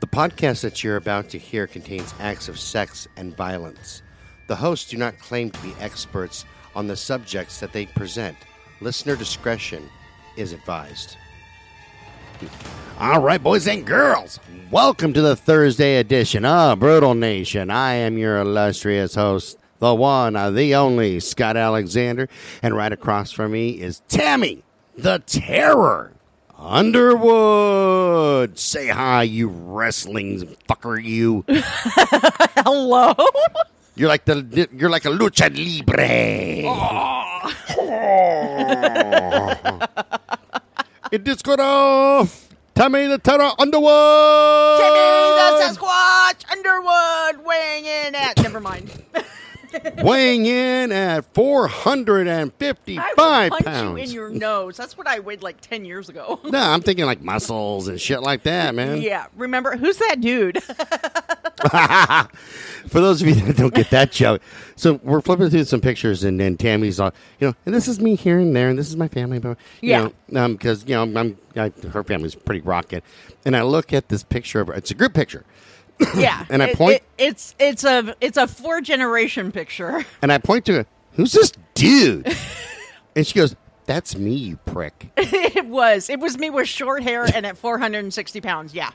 The podcast that you're about to hear contains acts of sex and violence. The hosts do not claim to be experts on the subjects that they present. Listener discretion is advised. All right, boys and girls, welcome to the Thursday edition of Brutal Nation. I am your illustrious host, the one, uh, the only Scott Alexander, and right across from me is Tammy, the Terror Underwood. Say hi, you wrestling fucker, you. Hello? You're like the you're like a lucha libre. it is gonna Tammy the Terror Underwood. Timmy the Sasquatch Underwood weighing in at. Never mind. weighing in at I 455 will punch pounds. you in your nose. That's what I weighed like 10 years ago. no, I'm thinking like muscles and shit like that, man. yeah. Remember, who's that dude? For those of you that don't get that joke, so we're flipping through some pictures, and then Tammy's all, you know, and this is me here and there, and this is my family, but you Yeah. know, um, because you know, I'm, I, her family's pretty rocking, and I look at this picture of her. It's a group picture, yeah. And I point- it- it's it's a it's a four generation picture. and I point to her. Who's this dude? and she goes, "That's me, you prick." it was it was me with short hair and at 460 pounds. Yeah.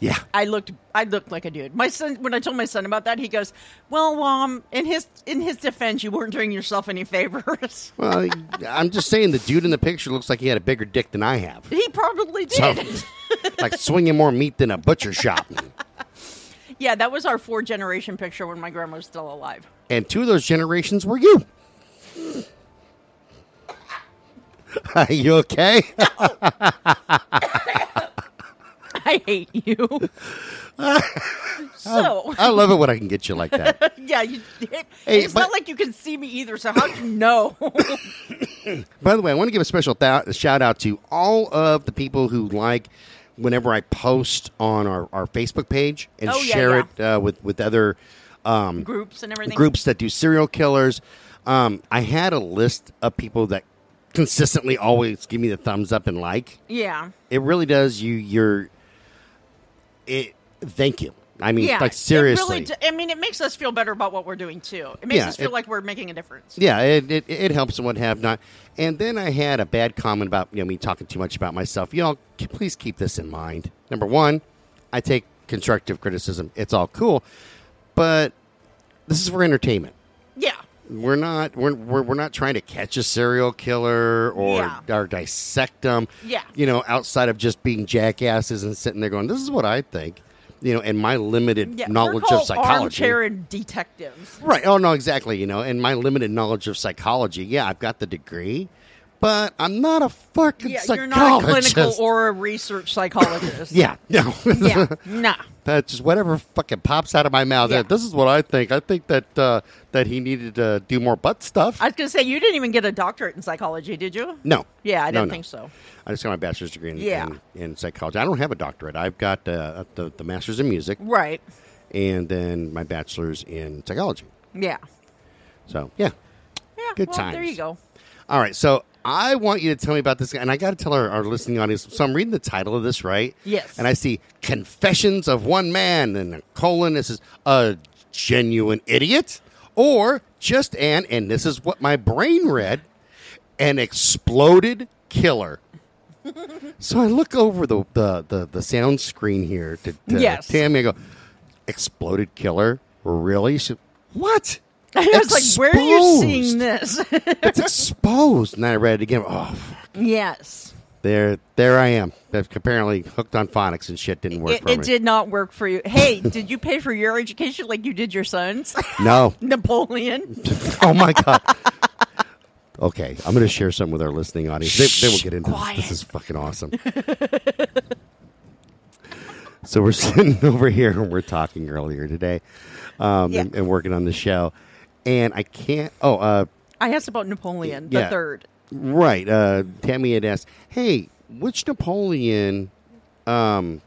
Yeah, I looked I looked like a dude. My son when I told my son about that, he goes, "Well, um, in his in his defense, you weren't doing yourself any favors." well, I'm just saying the dude in the picture looks like he had a bigger dick than I have. he probably So, did. like swinging more meat than a butcher shop. Yeah, that was our four generation picture when my grandma was still alive. And two of those generations were you. Are you okay? I hate you. so I love it when I can get you like that. yeah, you, it, Hey, it's but- not like you can see me either. So how'd you know? By the way, I want to give a special th- shout out to all of the people who like whenever I post on our, our Facebook page and Oh, yeah, share yeah. it uh, with, with other um, Groups and everything. groups that do serial killers. Um, I had a list of people that consistently always give me the thumbs up and like. Yeah. It really does. You, you're. It. Thank you. I mean, Yeah, like It seriously. really d- I mean, it makes us feel better about what we're doing too. It makes Yeah, us feel it- like we're making a difference. yeah, it, it, it helps and what have not. And then I had a bad comment about you know me talking too much about myself. You know, k- please keep this in mind. Number one, I take constructive criticism. It's all cool, but this is for entertainment. Yeah. We're not we're, we're, we're not trying to catch a serial killer or Yeah. or dissect them. Yeah. you know, outside of just being jackasses and sitting there going, "This is what I think." You know, and my limited Yeah. knowledge we're of psychology. Armchair detectives. Right. Oh no, exactly. You know, and my limited knowledge of psychology. Yeah, I've got the degree, but I'm not a fucking Yeah, psychologist. you're not a clinical or a research psychologist. yeah, no. yeah, nah. That's just whatever fucking pops out of my mouth. Yeah. This is what I think. I think that uh, that he needed to do more butt stuff. I was gonna say you didn't even get a doctorate in psychology, did you? no. Yeah, I No, didn't no. think so. I just got my bachelor's degree in, Yeah. in, in psychology. I don't have a doctorate. I've got uh, the, the master's in music Right. and then my bachelor's in psychology. Yeah. So, yeah. Yeah. Good well, There you go. All right, so I want you to tell me about this guy, and I got to tell our, our listening audience. So I'm reading the title of this, right? Yes. And I see "Confessions of One Man" and a colon. This is a genuine idiot, or just an, and this is what my brain read, an exploded killer. so I look over the the the, the sound screen here to, to Yes. Tammy. I go, "Exploded killer? Really?" She, what? I was like, where are you Exposed. seeing this? it's exposed. And then I read it again. Oh, fuck. yes. there, there I am. Apparently hooked on phonics and shit didn't work It, it did not work for you. Hey, did you pay for your education like you did your son's? No. Napoleon. Oh my god. Okay, I'm going to share something with our listening audience. They, they will get into quiet. this. This is fucking awesome. so we're sitting over here and we're talking earlier today, um, Yeah. and, and working on the show, and I can't. Oh, uh, I asked about Napoleon Yeah. the third. Right. Uh, Tammy had asked, "Hey, which Napoleon, um,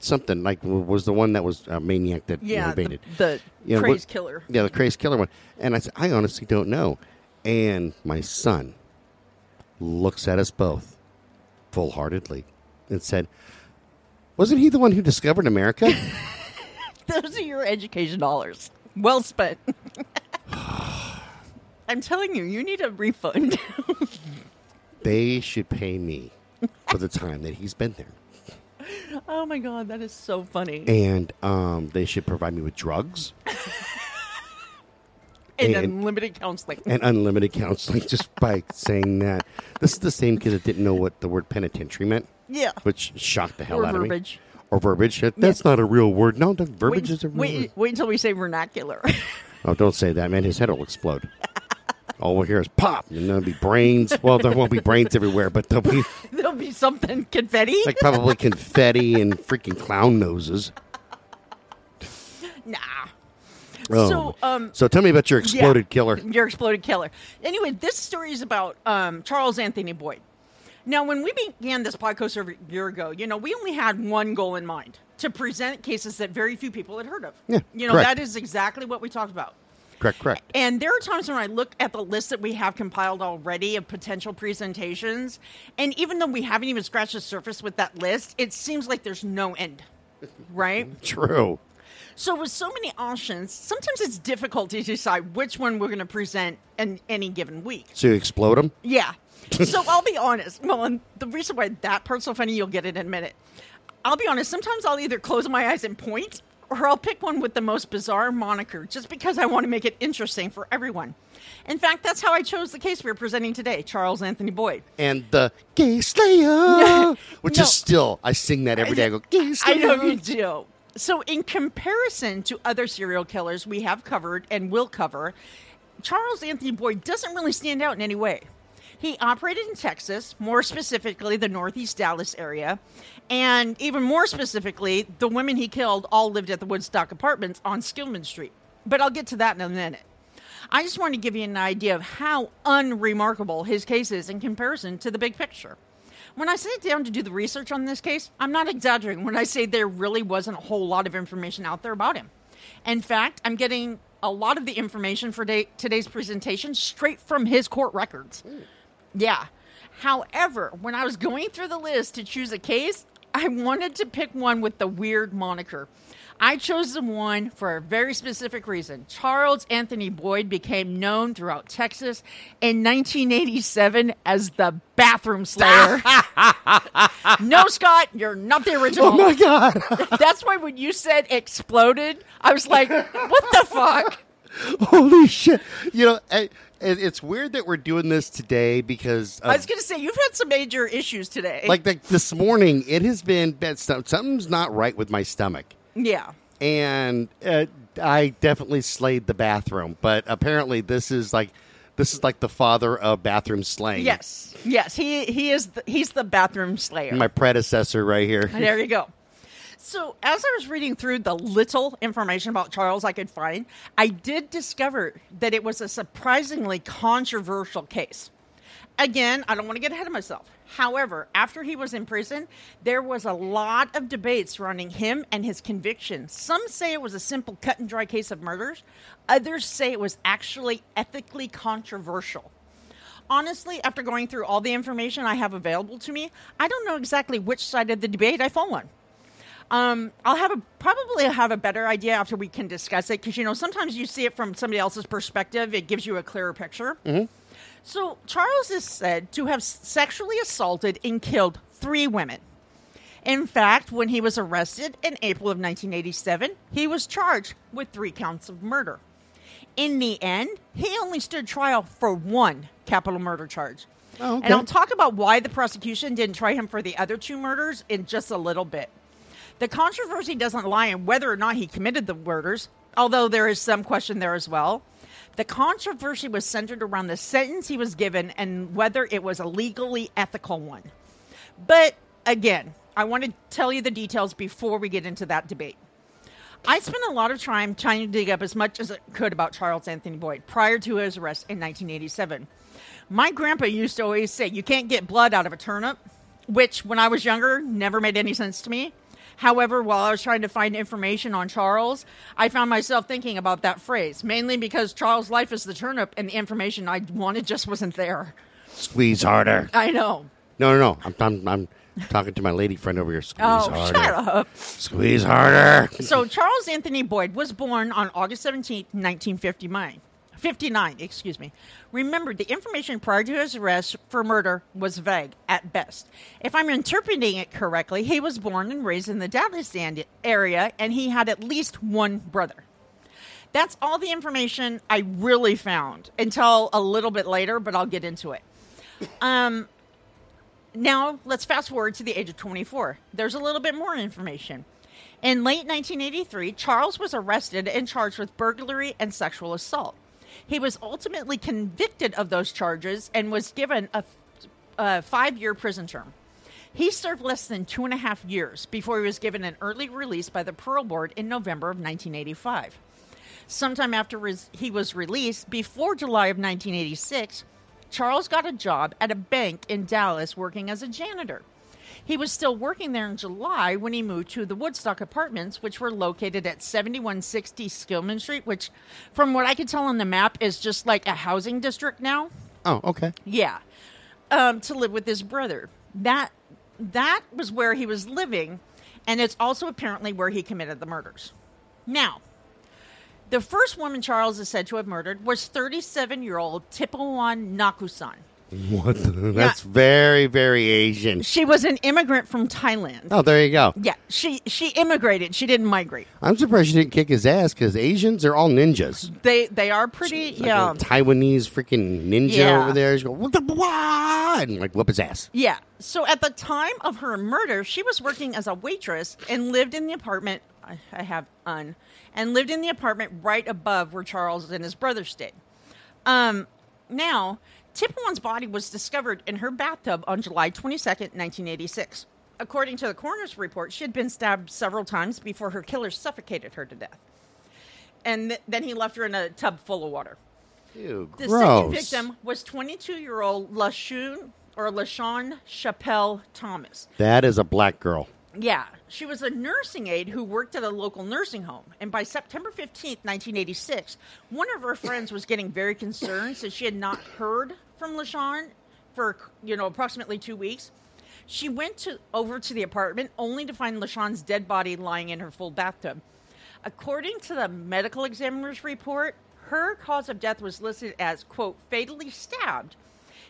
something like was the one that was a maniac that you know, Yeah, the, invaded? the Yeah, what- crazed killer. Yeah, the crazy killer one." And I said, "I honestly don't know." And my son looks at us both, full heartedly, and said, Wasn't he the one who discovered America? Those are your education dollars. Well spent. I'm telling you, you need a refund. they should pay me for the time that he's been there. oh my god, that is so funny. And um, they should provide me with drugs And, and- unlimited counseling. and unlimited counseling just by saying that. This is the same kid that didn't know what the word penitentiary meant, yeah. which shocked the hell Or out verbiage. of me. Or verbiage. That- That's not a real word. No, the verbiage Wait, is a real wait, word. wait until we say vernacular. Oh, don't say that, man. His head will explode. All we'll hear is pop, and there'll be brains. Well, there won't be brains everywhere, but there'll be There'll be something confetti. like probably confetti and freaking clown noses. nah. Oh. So, um, so tell me about your exploded Yeah, killer. Your exploded killer. Anyway, this story is about um, Charles Anthony Boyd. Now, when we began this podcast over a year ago, you know, we only had one goal in mind to present cases that very few people had heard of. Yeah, You know, correct. that is exactly what we talked about. Correct, correct. And there are times when I look at the list that we have compiled already of potential presentations, and even though we haven't even scratched the surface with that list, it seems like there's no end. Right? True. So with so many options, sometimes it's difficult to decide which one we're going to present in any given week. So you explode them? Yeah. so I'll be honest. Well, and the reason why that part's so funny, you'll get it in a minute. I'll be honest. Sometimes I'll either close my eyes and point, or I'll pick one with the most bizarre moniker, just because I want to make it interesting for everyone. In fact, that's how I chose the case we're presenting today, Charles Anthony Boyd. And the gay slayer, which No. is still, I sing that every day. I go, gay Slayer. I know you do. So, in comparison to other serial killers we have covered and will cover, Charles Anthony Boyd doesn't really stand out in any way. He operated in Texas, more specifically the Northeast Dallas area, and even more specifically, the women he killed all lived at the Woodstock Apartments on Skillman Street. But I'll get to that in a minute. I just want to give you an idea of how unremarkable his case is in comparison to the big picture. When I sat down to do the research on this case, I'm not exaggerating when I say there really wasn't a whole lot of information out there about him. In fact, I'm getting a lot of the information for day, today's presentation straight from his court records. Yeah. However, when I was going through the list to choose a case, I wanted to pick one with the weird moniker. I chose the one for a very specific reason. Charles Anthony Boyd became known throughout Texas in 1987 as the Bathroom Slayer. no, Scott, you're not the original. Oh my God. That's why when you said exploded, I was like, what the fuck? Holy shit. You know, I, it's weird that we're doing this today because, of, I was going to say, you've had some major issues today. like, like this morning, it has been bad stuff. Something's not right with my stomach. yeah. and uh, I definitely slayed the bathroom. But apparently, this is like this is like the father of bathroom slaying. Yes, yes, he he is the, he's the bathroom slayer. my predecessor right here. there you go. So, as I was reading through the little information about Charles I could find, I did discover that it was a surprisingly controversial case. Again, I don't want to get ahead of myself. However, after he was in prison, there was a lot of debate surrounding him and his conviction. Some say it was a simple cut and dry case of murders, others say it was actually ethically controversial. Honestly, after going through all the information I have available to me, I don't know exactly which side of the debate I fall on. Um, I'll have a probably have a better idea after we can discuss it because you know sometimes you see it from somebody else's perspective, it gives you a clearer picture. So Charles is said to have sexually assaulted and killed three women. In fact, when he was arrested in April of 1987, he was charged with three counts of murder. In the end, he only stood trial for one capital murder charge. Oh, okay. And I'll talk about why the prosecution didn't try him for the other two murders in just a little bit. The controversy doesn't lie in whether or not he committed the murders, although there is some question there as well. The controversy was centered around the sentence he was given and whether it was a legally ethical one. But again, I want to tell you the details before we get into that debate. I spent a lot of time trying to dig up as much as I could about Charles Anthony Boyd prior to his arrest in 1987. My grandpa used to always say, You can't get blood out of a turnip, which when I was younger never made any sense to me. However, while I was trying to find information on Charles, I found myself thinking about that phrase, mainly because Charles' life is the turnip and the information I wanted just wasn't there. Squeeze harder. I know. No, no, no. I'm, I'm, I'm talking to my lady friend over here. Squeeze Oh, harder. shut up. Squeeze harder. So Charles Anthony Boyd was born on August 17, 1959. 59, excuse me. Remember, the information prior to his arrest for murder was vague at best. If I'm interpreting it correctly, he was born and raised in the Dallas area and he had at least one brother. That's all the information I really found until a little bit later, but I'll get into it. Um, now, let's fast forward to the age of 24. There's a little bit more information. In late 1983, Charles was arrested and charged with burglary and sexual assault. He was ultimately convicted of those charges and was given a, a five year prison term. He served less than two and a half years before he was given an early release by the parole board in November of 1985. Sometime after res- he was released, before July of 1986, Charles got a job at a bank in Dallas working as a janitor. He was still working there in July when he moved to the Woodstock Apartments, which were located at 7160 Skillman Street, which, from what I could tell on the map, is just like a housing district now. Oh, okay. Yeah. Um, to live with his brother. That that was where he was living, and it's also apparently where he committed the murders. Now, the first woman Charles is said to have murdered was 37-year-old Tipawan Nakusan. What? The, that's very, very Asian. She was an immigrant from Thailand. Oh, there you go. Yeah, she she immigrated. She didn't migrate. I'm surprised she didn't kick his ass because Asians are all ninjas. They they are pretty Like yeah. a Taiwanese freaking ninja Yeah. over there. She go, what the wah? And like whip his ass. Yeah. So at the time of her murder, she was working as a waitress and lived in the apartment. I, I have un and lived in the apartment right above where Charles and his brother stayed. Um, now, Tippewan's body was discovered in her bathtub on July 22nd, 1986. According to the coroner's report, she had been stabbed several times before her killer suffocated her to death. And th- then he left her in a tub full of water. Ew, The gross. second victim was 22 year old LaShawn or LaShawn Chappelle Thomas. That is a black girl. Yeah, she was a nursing aide who worked at a local nursing home. And by September 15th, 1986, one of her friends was getting very concerned since she had not heard from LaShawn for, you know, approximately two weeks. She went to over to the apartment only to find LaShawn's dead body lying in her full bathtub. According to the medical examiner's report, her cause of death was listed as, quote, fatally stabbed.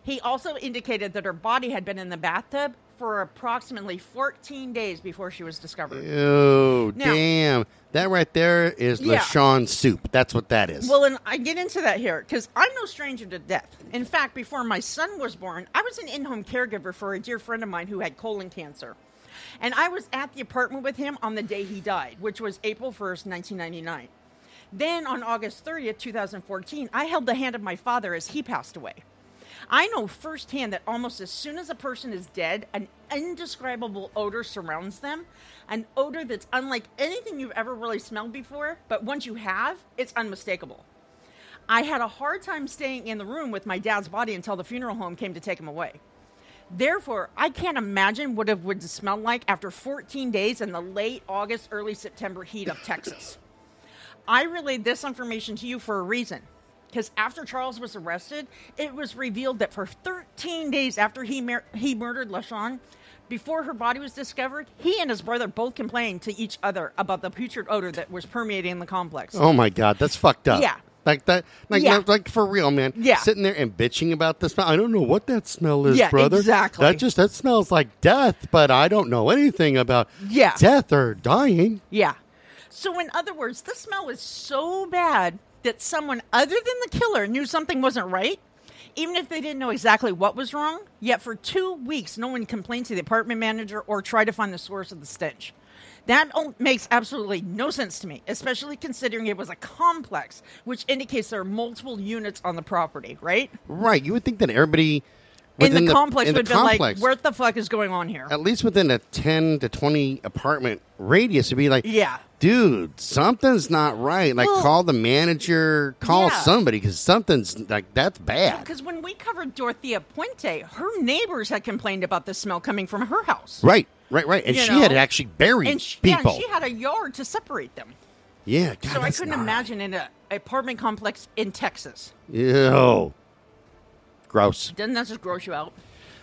He also indicated that her body had been in the bathtub for approximately 14 days before she was discovered. Oh, Now- damn. That right there is Yeah. LaShawn soup. That's what that is. Well, and I get into that here because I'm no stranger to death. In fact, before my son was born, I was an in home caregiver for a dear friend of mine who had colon cancer. And I was at the apartment with him on the day he died, which was April 1st, 1999. Then on August 30th, 2014, I held the hand of my father as he passed away. I know firsthand that almost as soon as a person is dead, an indescribable odor surrounds them, an odor that's unlike anything you've ever really smelled before, but once you have, it's unmistakable. I had a hard time staying in the room with my dad's body until the funeral home came to take him away. Therefore, I can't imagine what it would smell like after 14 days in the late August, early September heat of Texas. I relayed this information to you for a reason. Because after Charles was arrested, it was revealed that for 13 days after he, mur- he murdered LaShawn, before her body was discovered, he and his brother both complained to each other about the putrid odor that was permeating the complex. oh my god, that's fucked up. Yeah. Like that, like Yeah. like for real, man. Yeah. sitting there and bitching about the smell. I don't know what that smell is, Yeah, brother. exactly. That just that smells like death, but I don't know anything about Yeah. death or dying. Yeah. So, in other words, the smell is so bad that someone other than the killer knew something wasn't right, even if they didn't know exactly what was wrong. Yet, for two weeks, no one complained to the apartment manager or tried to find the source of the stench. That makes absolutely no sense to me, especially considering it was a complex, which indicates there are multiple units on the property, right? Right. You would think that everybody In within the, complex the would have been like, what the fuck is going on here? at least within a ten to twenty apartment radius, would be like, Yeah. dude, something's not right. Like, Well- call the manager, call Yeah. somebody, because something's like that's bad. Because when we covered Dorothea Puente, her neighbors had complained about the smell coming from her house. Right, right, right. And You she know? had actually buried And she, yeah, people. and she had a yard to separate them. yeah, God, so I couldn't imagine in an apartment complex in Texas. Ew. Gross. Doesn't that just gross you out?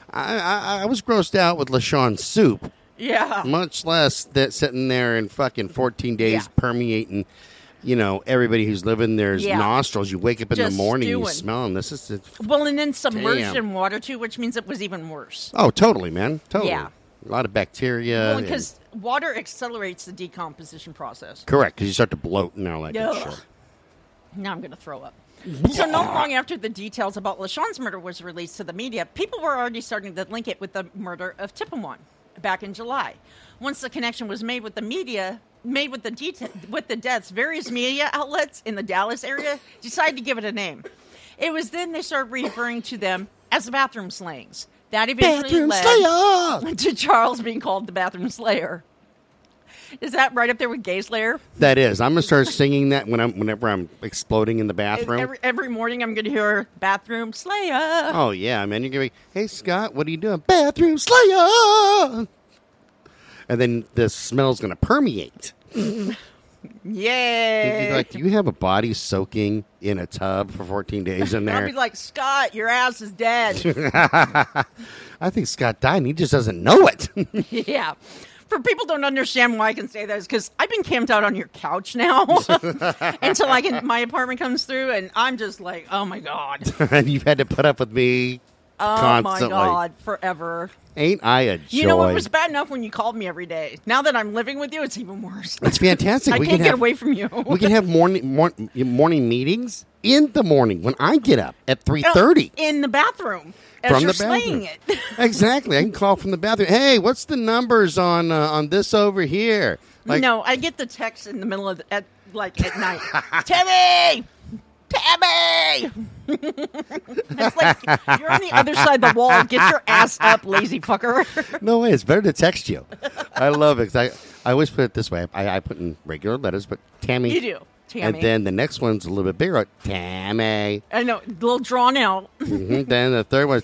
I, I, I was grossed out with LaShawn's soup, Yeah. much less that sitting there in fucking 14 days Yeah. permeating, you know, everybody who's living there's Yeah. nostrils. You wake up in Just the morning, you stewing. smell them. This is, Well, and then submerged Damn. in water too, which means it was even worse. oh, totally, man. Totally. Yeah. A lot of bacteria. And- because water accelerates the decomposition process. correct, because you start to bloat and all that good Ugh. shit. Now I'm going to throw up. So, not long after the details about LaShawn's murder was released to the media, people were already starting to link it with the murder of Tippemon back in July. Once the connection was made with the media, made with the deta- with the deaths, various media outlets in the Dallas area decided to give it a name. It was then they started referring to them as the bathroom slayings. That eventually Bathroom led Slayer! to Charles being called the bathroom slayer. Is that right up there with Gay Slayer? That is. I'm gonna start singing that when I'm whenever I'm exploding in the bathroom. Every, every morning I'm going to hear bathroom slayer. oh yeah, man. You're gonna be, hey Scott, what are you doing? Bathroom Slayer. And then the smell's gonna permeate. You'd Yay. like, do you have a body soaking in a tub for 14 days in there? I'll there? be like, Scott, your ass is dead. I think Scott died and he just doesn't know it. yeah. For people don't understand why I can say that is because I've been camped out on your couch now until I can my apartment comes through, and I'm just like, oh my god, and you've had to put up with me oh constantly. my god, forever. Ain't I a joy? You know, it was bad enough when you called me every day. Now that I'm living with you, it's even worse. It's fantastic. I we can't can get have, away from you. we can have morning mor- morning meetings in the morning when I get up at 3:30. in the bathroom From you're the bathroom. slaying it. exactly. I can call from the bathroom. Hey, what's the numbers on uh, on this over here? Like, no, I get the text in the middle of the, at like at night. Tammy, Tammy. it's like you're on the other side of the wall. Get your ass up, lazy fucker. no way. It's better to text you. I love it. I I always put it this way. I, I put in regular letters, but Tammy. you do, Tammy. And then the next one's a little bit bigger. Tammy. I know, a little drawn out. Mhm. then the third one's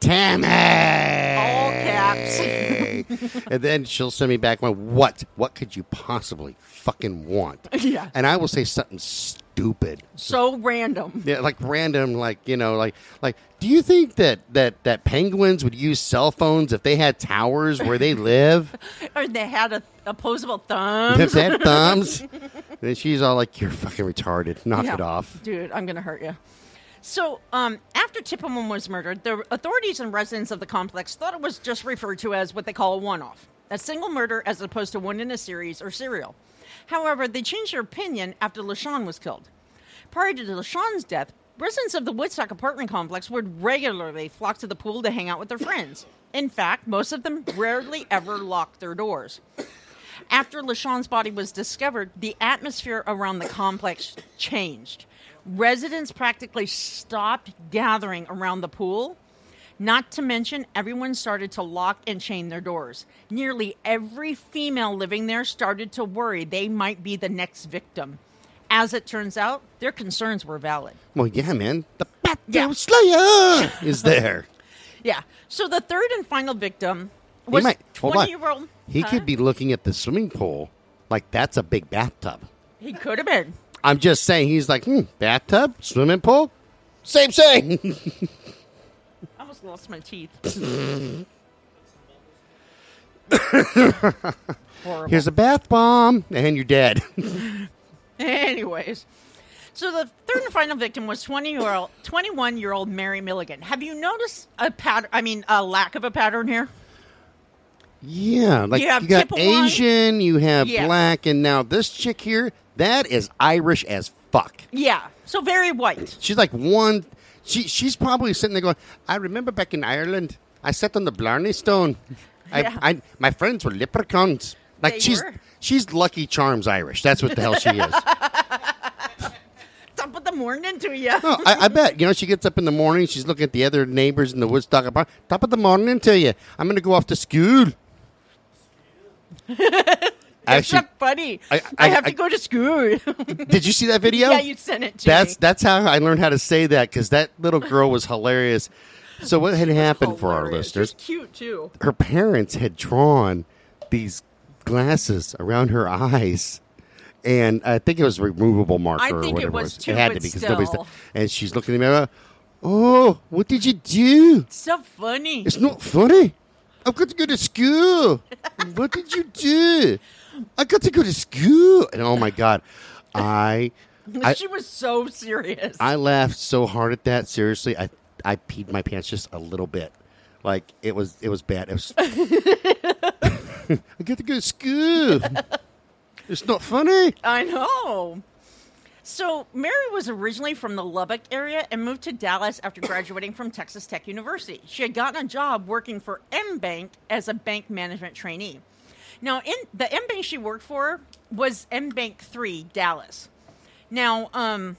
Tammy. All caps. and then she'll send me back one. What? What could you possibly fucking want? Yeah. And I will say something stupid. So random. Yeah, like random, like you know, like like. Do you think that that that penguins would use cell phones if they had towers where they live? Or they had a opposable if thumbs. they had thumbs? And she's all like, "You're fucking retarded. Knock Yeah. it off." Dude, I'm going to hurt you. So, um, after Tippemon was murdered, the authorities and residents of the complex thought it was just referred to as what they call a one off, a single murder as opposed to one in a series or serial. However, they changed their opinion after LaShawn was killed. Prior to LaShawn's death, residents of the Woodstock apartment complex would regularly flock to the pool to hang out with their friends. In fact, most of them rarely ever locked their doors. After LaShawn's body was discovered, the atmosphere around the complex changed. Residents practically stopped gathering around the pool. Not to mention, everyone started to lock and chain their doors. Nearly every female living there started to worry they might be the next victim. As it turns out, their concerns were valid. Well, yeah, man. The Bathroom Yeah. Slayer is there. Yeah. So the third and final victim was might- hold on. 20 year old. He could be looking at the swimming pool like that's a big bathtub. He could have been. I'm just saying, he's like, hmm, bathtub, swimming pool, same thing. I almost lost my teeth. Horrible. Here's a bath bomb, and you're dead. Anyways, so the third and final victim was 20 year old, 21 year old Mary Milligan. Have you noticed a pattern? I mean, a lack of a pattern here. Yeah, like You you, have got Chippewa. Asian, you have Yeah. black, and now this chick here, that is Irish as fuck. Yeah, so very white. She's like one. She she's probably sitting there going, I remember back in Ireland, I sat on the Blarney Stone. Yeah. I, I my friends were leprechauns. Like They she's were. she's Lucky Charms Irish. That's what the hell she is. Top of the morning to you. No, I, I bet. You know, she gets up in the morning. She's looking at the other neighbors in the Woodstock apartment. Top of the morning to you. I'm going to go off to school. That's Actually, not funny. I, I- I- have I- to go to school. did you see that video? yeah, you sent it to That's me. that's how I learned how to say that because that little girl was hilarious. So what had happened for our Hilarious. listeners? She's cute too. Her parents had drawn these glasses around her eyes. And I think it was a removable marker I or think it whatever was, it too, It had to be because nobody's. still. And she's looking at me. Oh, what did you do? It's So funny. It's not funny. I've got to go to school. what did you do? I got to go to school. And oh my god, I I, she was so serious. I laughed so hard at that. Seriously, I I peed my pants just a little bit. Like it was it was bad. It was. I got to go to school. It's not funny. I know. So, Mary was originally from the Lubbock area and moved to Dallas after graduating from Texas Tech University. She had gotten a job working for M Bank as a bank management trainee. Now, in the M Bank she worked for was M Bank 3 Dallas. Now, um,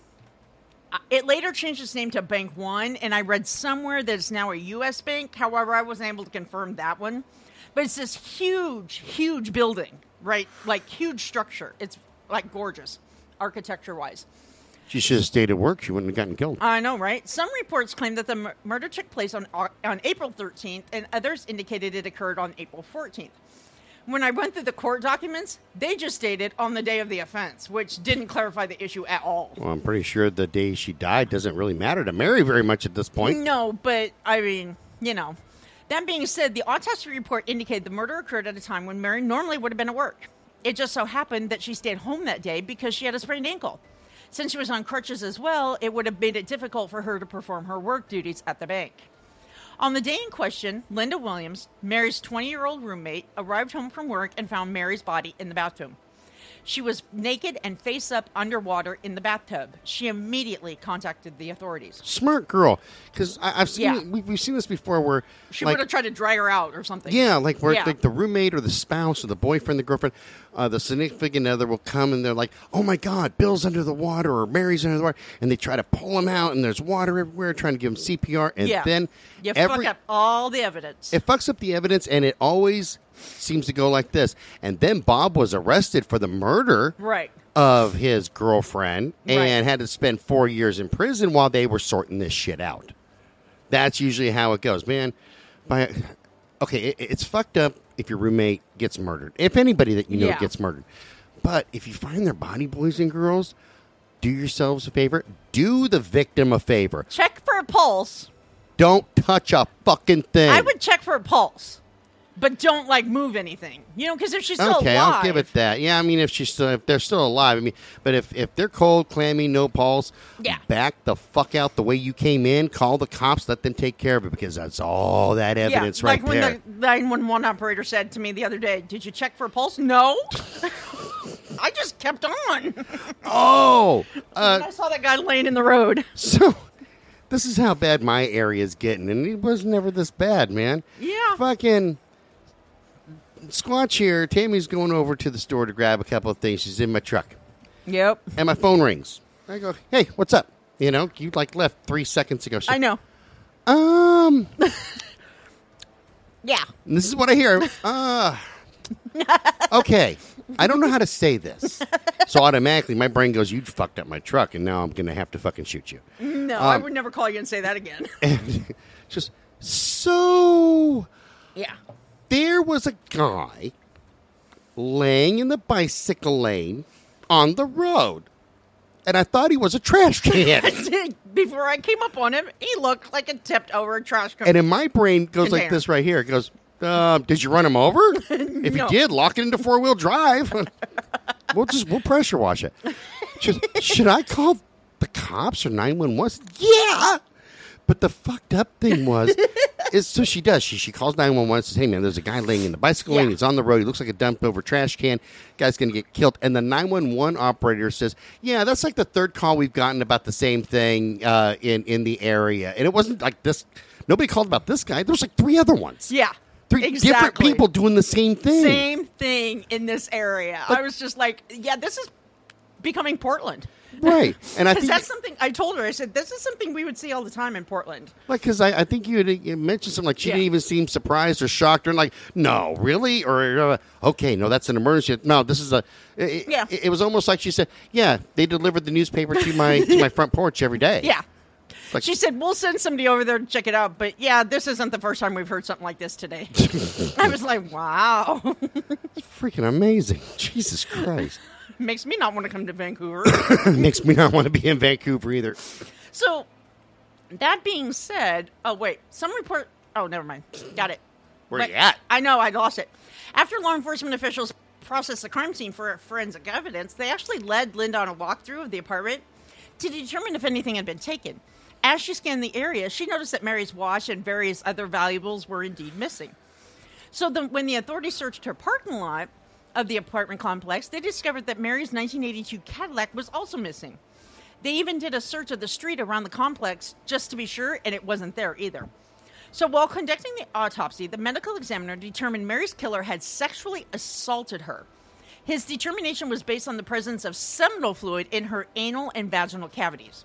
it later changed its name to Bank One, and I read somewhere that it's now a U.S. bank. However, I wasn't able to confirm that one. But it's this huge, huge building, right? Like huge structure. It's like gorgeous, architecture wise. She should have stayed at work. She wouldn't have gotten killed. I know, right? Some reports claim that the mur- murder took place on uh, on April 13th, and others indicated it occurred on April 14th. When I went through the court documents, they just stated on the day of the offense, which didn't clarify the issue at all. Well, I'm pretty sure the day she died doesn't really matter to Mary very much at this point. No, but I mean, you know. That being said, the autopsy report indicated the murder occurred at a time when Mary normally would have been at work. It just so happened that she stayed home that day because she had a sprained ankle. Since she was on crutches as well, it would have made it difficult for her to perform her work duties at the bank. On the day in question, Linda Williams, Mary's 20 year old roommate, arrived home from work and found Mary's body in the bathroom. She was naked and face up underwater in the bathtub. She immediately contacted the authorities. Smart girl, because I've seen Yeah. we, we've seen this before where She like, would have tried to dry her out or something. Yeah, like where Yeah. like the roommate or the spouse or the boyfriend, the girlfriend, uh, the significant other will come and they're like, "Oh my God, Bill's under the water or Mary's under the water," and they try to pull him out, and there's water everywhere, trying to give him CPR, and yeah. then you every fuck up all the evidence. it fucks up the evidence, and it always seems to go like this. And then Bob was arrested for the murder right. of his girlfriend and Right. had to spend four years in prison while they were sorting this shit out. That's usually how it goes, man. By okay, it, it's fucked up if your roommate gets murdered. If anybody that you know Yeah. gets murdered, but if you find their body, boys and girls, do yourselves a favor. Do the victim a favor. Check for a pulse. Don't touch a fucking thing. I would check for a pulse, but don't like move anything. You know, because if she's still alive. okay, alive, I'll give it that. Yeah, I mean, if she's still, if they're still alive, I mean, but if if they're cold, clammy, no pulse, Yeah. back the fuck out the way you came in. Call the cops. Let them take care of it because that's all that evidence Yeah, like right there. Like when the 911 operator said to me the other day, "Did you check for a pulse?" No. I just kept on. oh, uh, I saw that guy laying in the road. so this is how bad my area is getting, and it was never this bad, man. Yeah. Fucking Squatch here. Tammy's going over to the store to grab a couple of things. She's in my truck. Yep. and my phone rings. I go, "Hey, what's up?" You know, you like left three seconds ago. She- I know. Um, Yeah. and this is what I hear. Uh, okay, I don't know how to say this, so automatically my brain goes, "You fucked up my truck, and now I'm gonna have to fucking shoot you." No, I Um, would never call you and say that again. Just so yeah. There was a guy laying in the bicycle lane on the road, and I thought he was a trash can. Before I came up on him, he looked like a tipped over trash can. And in my brain goes like Container. this right here. It goes, uh, "Did you run him over? If No. you did, lock it into four wheel drive. we'll just we'll pressure wash it. Should, should I call the cops or nine one one? Yeah." But the fucked up thing was, is so she does. She she calls nine one one. Says, "Hey man, there's a guy laying in the bicycle lane. Yeah. He's on the road. He looks like a dumped over trash can. Guy's gonna get killed." And the nine one one operator says, "Yeah, that's like the third call we've gotten about the same thing uh, in in the area. And it wasn't like this. Nobody called about this guy. There was like three other ones. yeah. three exactly. different people doing the same thing. Same thing in this area. I was just like, yeah, this is becoming Portland. Right. And I think that's something I told her. I said, this is something we would see all the time in Portland. like because I, I think you, had, you mentioned something like she Yeah. didn't even seem surprised or shocked or like no really or uh, okay no that's an emergency no this is a it, Yeah. it, it was almost like she said yeah they delivered the newspaper to my to my front porch every day Yeah. Like- she said, we'll send somebody over there to check it out. But yeah, this isn't the first time we've heard something like this today. I was like, wow. it's freaking amazing Jesus Christ Makes me not want to come to Vancouver. makes me not want to be in Vancouver either So That being said, oh wait, some report. Oh, never mind. Got it. Where But- you at? I know, I lost it. After law enforcement officials processed the crime scene for forensic evidence, they actually led Linda on a walkthrough of the apartment to determine if anything had been taken. As she scanned the area, she noticed that Mary's watch and various other valuables were indeed missing. So the, when the authorities searched her parking lot of the apartment complex, they discovered that Mary's 1982 Cadillac was also missing. They even did a search of the street around the complex just to be sure, and it wasn't there either. So while conducting the autopsy, the medical examiner determined Mary's killer had sexually assaulted her. His determination was based on the presence of seminal fluid in her anal and vaginal cavities.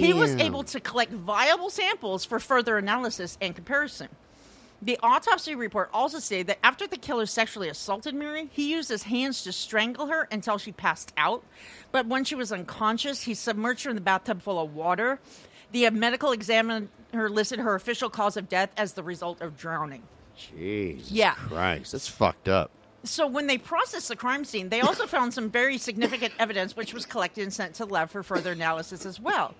He was able to collect viable samples for further analysis and comparison. The autopsy report also stated that after the killer sexually assaulted Mary, he used his hands to strangle her until she passed out. But when she was unconscious, he submerged her in the bathtub full of water. The uh, medical examiner listed her official cause of death as the result of drowning. Jesus Yeah. Christ, that's fucked up. So when they processed the crime scene, they also found some very significant evidence which was collected and sent to the lab for further analysis as well.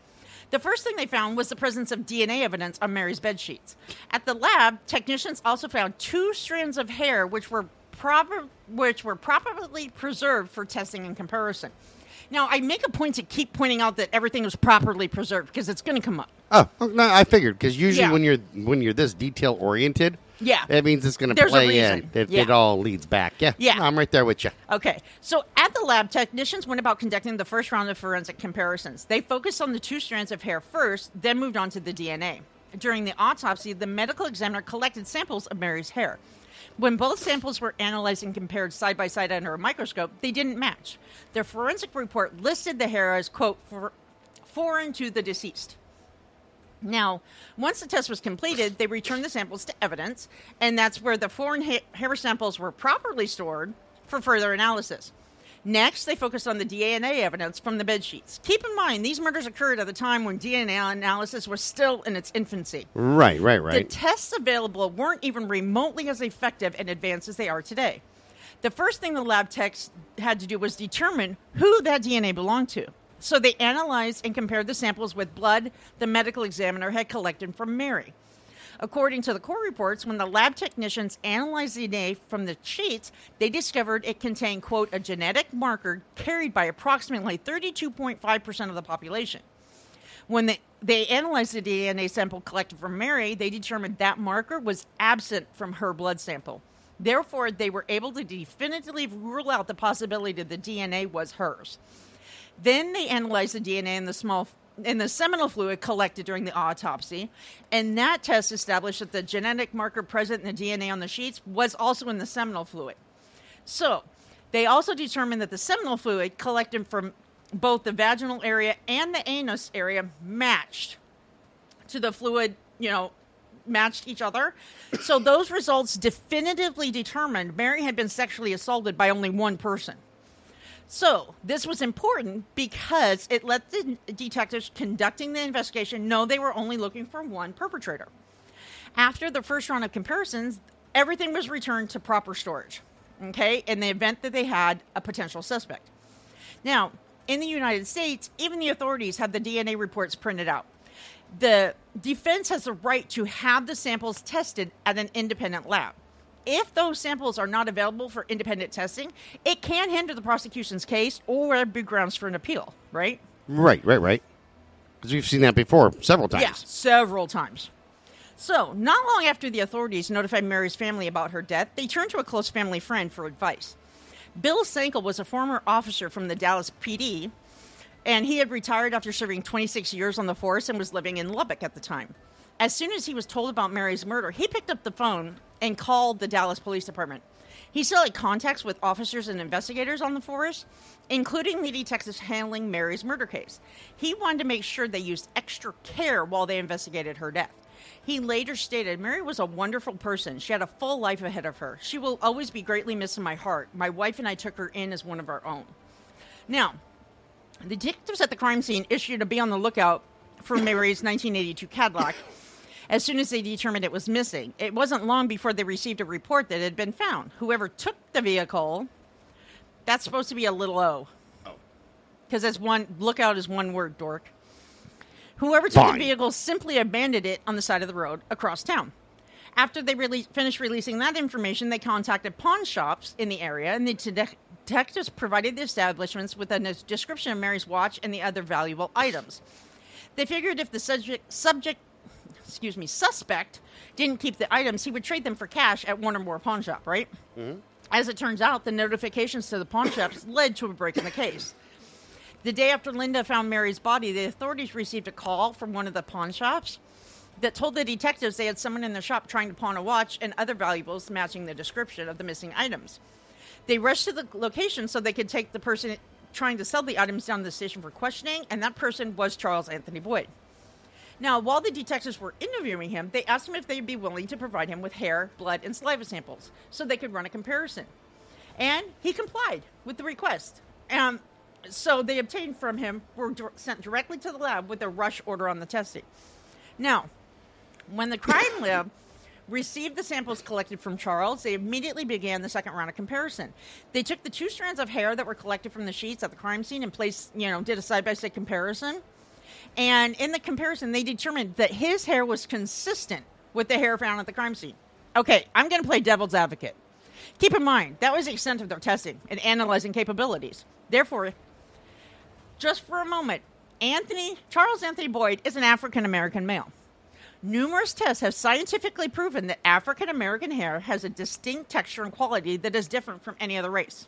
The first thing they found was the presence of DNA evidence on Mary's bed sheets. At the lab, technicians also found two strands of hair which were proper which were properly preserved for testing and comparison. Now, I make a point to keep pointing out that everything was properly preserved because it's going to come up. Oh oh, no, I figured because usually Yeah. when you're when you're this detail oriented, Yeah. that means it's going to There's a play in. reason. It, Yeah. it all leads back. Yeah, Yeah. no, I'm right there with you. Okay, so at the lab, technicians went about conducting the first round of forensic comparisons. They focused on the two strands of hair first, then moved on to the DNA. During the autopsy, the medical examiner collected samples of Mary's hair. When both samples were analyzed and compared side by side under a microscope, they didn't match. Their forensic report listed the hair as, quote, for, foreign to the deceased. Now, once the test was completed, they returned the samples to evidence, and that's where the foreign ha- hair samples were properly stored for further analysis. Next, they focused on the DNA evidence from the bed sheets. Keep in mind, these murders occurred at a time when DNA analysis was still in its infancy. Right, right, right. The tests available weren't even remotely as effective and advanced as they are today. The first thing the lab techs had to do was determine who that DNA belonged to. So they analyzed and compared the samples with blood the medical examiner had collected from Mary. According to the court reports, when the lab technicians analyzed the DNA from the sheets, they discovered it contained, quote, a genetic marker carried by approximately 32.5% of the population. When they, they analyzed the DNA sample collected from Mary, they determined that marker was absent from her blood sample. Therefore, they were able to definitively rule out the possibility that the DNA was hers. Then they analyzed the DNA in the small in the seminal fluid collected during the autopsy, and that test established that the genetic marker present in the DNA on the sheets was also in the seminal fluid. So, they also determined that the seminal fluid collected from both the vaginal area and the anus area matched to the fluid, you know, matched each other. So those results definitively determined Mary had been sexually assaulted by only one person. So this was important because it let the detectives conducting the investigation know they were only looking for one perpetrator. After the first round of comparisons, everything was returned to proper storage. Okay, in the event that they had a potential suspect. Now, in the United States, even the authorities had the DNA reports printed out. The defense has the right to have the samples tested at an independent lab. If those samples are not available for independent testing, it can hinder the prosecution's case or be grounds for an appeal, right? Right, right, right. Because we've seen that before several times. Yeah, several times. So, not long after the authorities notified Mary's family about her death, they turned to a close family friend for advice. Bill Sankel was a former officer from the Dallas PD, and he had retired after serving 26 years on the force and was living in Lubbock at the time. As soon as he was told about Mary's murder, he picked up the phone and called the Dallas Police Department. He still had contacts with officers and investigators on the force, including the detectives handling Mary's murder case. He wanted to make sure they used extra care while they investigated her death. He later stated, Mary was a wonderful person. She had a full life ahead of her. She will always be greatly missed in my heart. My wife and I took her in as one of our own. Now, the detectives at the crime scene issued a be on the lookout for Mary's 1982 Cadillac as soon as they determined it was missing. It wasn't long before they received a report that it had been found. Whoever took the vehicle, that's supposed to be a little O. Oh. Because that's one, lookout is one word, dork. Whoever took Fine. the vehicle simply abandoned it on the side of the road across town. After they rele- finished releasing that information, they contacted pawn shops in the area, and the detec- detectives provided the establishments with a description of Mary's watch and the other valuable items. They figured if the subject, subject excuse me, suspect didn't keep the items, he would trade them for cash at one or more pawn shop, right? Mm-hmm. As it turns out, the notifications to the pawn shops led to a break in the case. The day after Linda found Mary's body, the authorities received a call from one of the pawn shops that told the detectives they had someone in the shop trying to pawn a watch and other valuables matching the description of the missing items. They rushed to the location so they could take the person trying to sell the items down to the station for questioning, and that person was Charles Anthony Boyd. Now, while the detectives were interviewing him, they asked him if they'd be willing to provide him with hair, blood, and saliva samples so they could run a comparison. And he complied with the request. Um, so they obtained from him were sent directly to the lab with a rush order on the testing. Now, when the crime lab received the samples collected from Charles, they immediately began the second round of comparison. They took the two strands of hair that were collected from the sheets at the crime scene and placed, you know, did a side by side comparison. And in the comparison, they determined that his hair was consistent with the hair found at the crime scene. Okay, I'm going to play devil's advocate. Keep in mind, that was the extent of their testing and analyzing capabilities. Therefore, just for a moment, Anthony Charles Anthony Boyd is an African American male. Numerous tests have scientifically proven that African American hair has a distinct texture and quality that is different from any other race.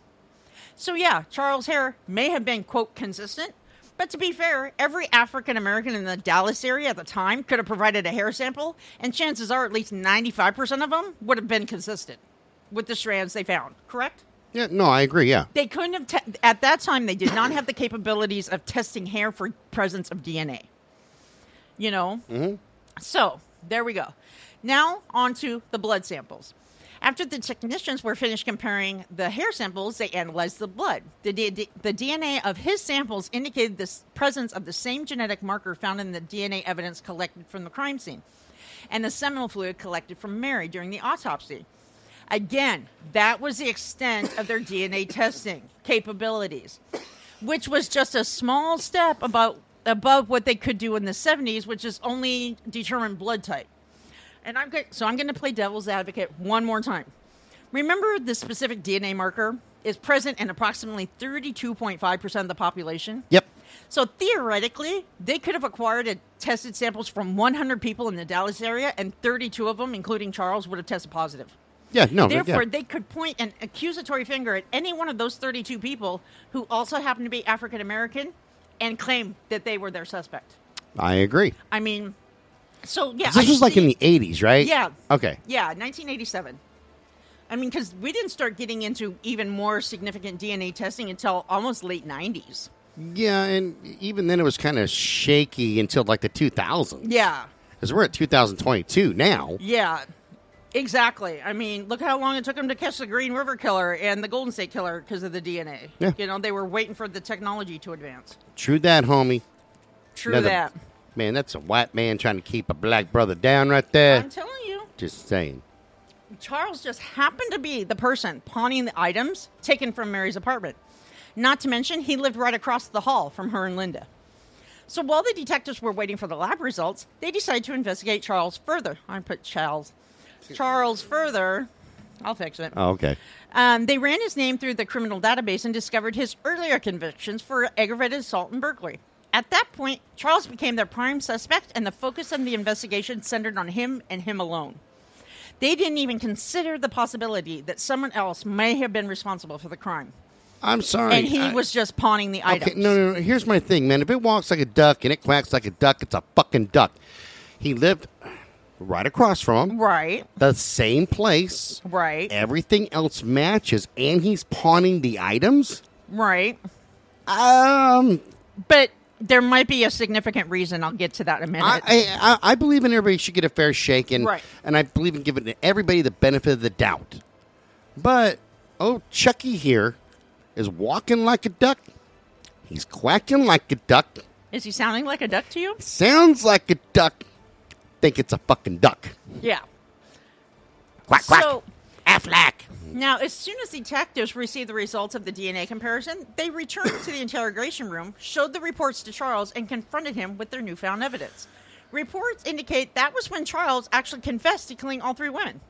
So, yeah, Charles' hair may have been, quote, consistent, but to be fair, every African American in the Dallas area at the time could have provided a hair sample, and chances are at least 95% of them would have been consistent with the strands they found, correct? Yeah, no, I agree. Yeah. They couldn't have, te- at that time, they did not have the capabilities of testing hair for presence of DNA. You know? Mm-hmm. So, there we go. Now, on to the blood samples. After the technicians were finished comparing the hair samples, they analyzed the blood. The, D- the DNA of his samples indicated the presence of the same genetic marker found in the DNA evidence collected from the crime scene and the seminal fluid collected from Mary during the autopsy. Again, that was the extent of their DNA testing capabilities, which was just a small step about above what they could do in the 70s, which is only determine blood type. And I'm good. So I'm going to play devil's advocate one more time. Remember, the specific DNA marker is present in approximately 32.5% of the population. Yep. So theoretically, they could have acquired and tested samples from 100 people in the Dallas area, and 32 of them, including Charles, would have tested positive. Yeah. No. Therefore, yeah. they could point an accusatory finger at any one of those 32 people who also happen to be African American and claim that they were their suspect. I agree. I mean, so yeah. This I was like in the '80s, right? Yeah. Okay. Yeah, 1987. I mean, because we didn't start getting into even more significant DNA testing until almost late 90s. Yeah, and even then it was kind of shaky until like the 2000s. Yeah. Because we're at 2022 now. Yeah, exactly. I mean, look how long it took them to catch the Green River Killer and the Golden State Killer because of the DNA. Yeah. You know, they were waiting for the technology to advance. True that, homie. True Another- that. Man, that's a white man trying to keep a black brother down right there. I'm telling you, Just saying. Charles just happened to be the person pawning the items taken from Mary's apartment. Not to mention, he lived right across the hall from her and Linda. So while the detectives were waiting for the lab results, they decided to investigate Charles further. I put Charles. Charles further. I'll fix it. Oh, okay. Um, they ran his name through the criminal database and discovered his earlier convictions for aggravated assault and burglary. At that point, Charles became their prime suspect, and the focus of the investigation centered on him and him alone. They didn't even consider the possibility that someone else may have been responsible for the crime, I'm sorry. and he I- was just pawning the Okay, items. no, no, no. Here's my thing, man. If it walks like a duck and it quacks like a duck, it's a fucking duck. He lived right across from him, Right, the same place. right, Everything else matches, and he's pawning the items. right. Um, But there might be a significant reason. I'll get to that in a minute. I, I, I believe in everybody should get a fair shake, and Right. and I believe in giving everybody the benefit of the doubt. But oh, Chucky here is walking like a duck. He's quacking like a duck. Is he sounding like a duck to you? Sounds like a duck. Think it's a fucking duck. Yeah. Quack quack. So Affleck. Now, as soon as detectives received the results of the DNA comparison, they returned to the interrogation room, showed the reports to Charles, and confronted him with their newfound evidence. Reports indicate that was when Charles actually confessed to killing all three women.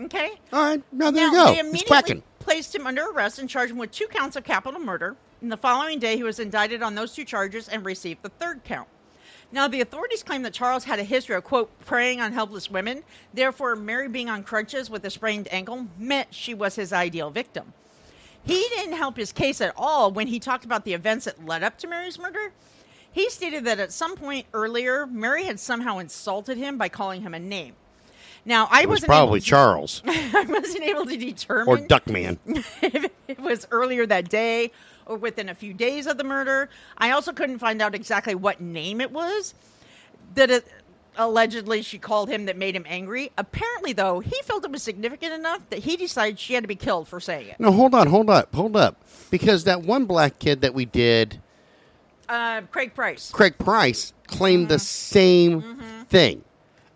Okay? All right, now there now, you go. They He's immediately placed him under arrest and charged him with two counts of capital murder. And the following day, he was indicted on those two charges and received the third count. Now, the authorities claim that Charles had a history of, quote, preying on helpless women. Therefore, Mary being on crutches with a sprained ankle meant she was his ideal victim. He didn't help his case at all when he talked about the events that led up to Mary's murder. He stated that at some point earlier, Mary had somehow insulted him by calling him a name. Now, I It was wasn't probably to- Charles I wasn't able to determine or Duckman. if it was earlier that day or within a few days of the murder. I also couldn't find out exactly what name it was that it, allegedly she called him that made him angry. Apparently, though, he felt it was significant enough that he decided she had to be killed for saying it. No, hold on, hold up, hold up. Because that one black kid that we did, Uh, Craig Price. Craig Price, claimed Mm-hmm. the same thing.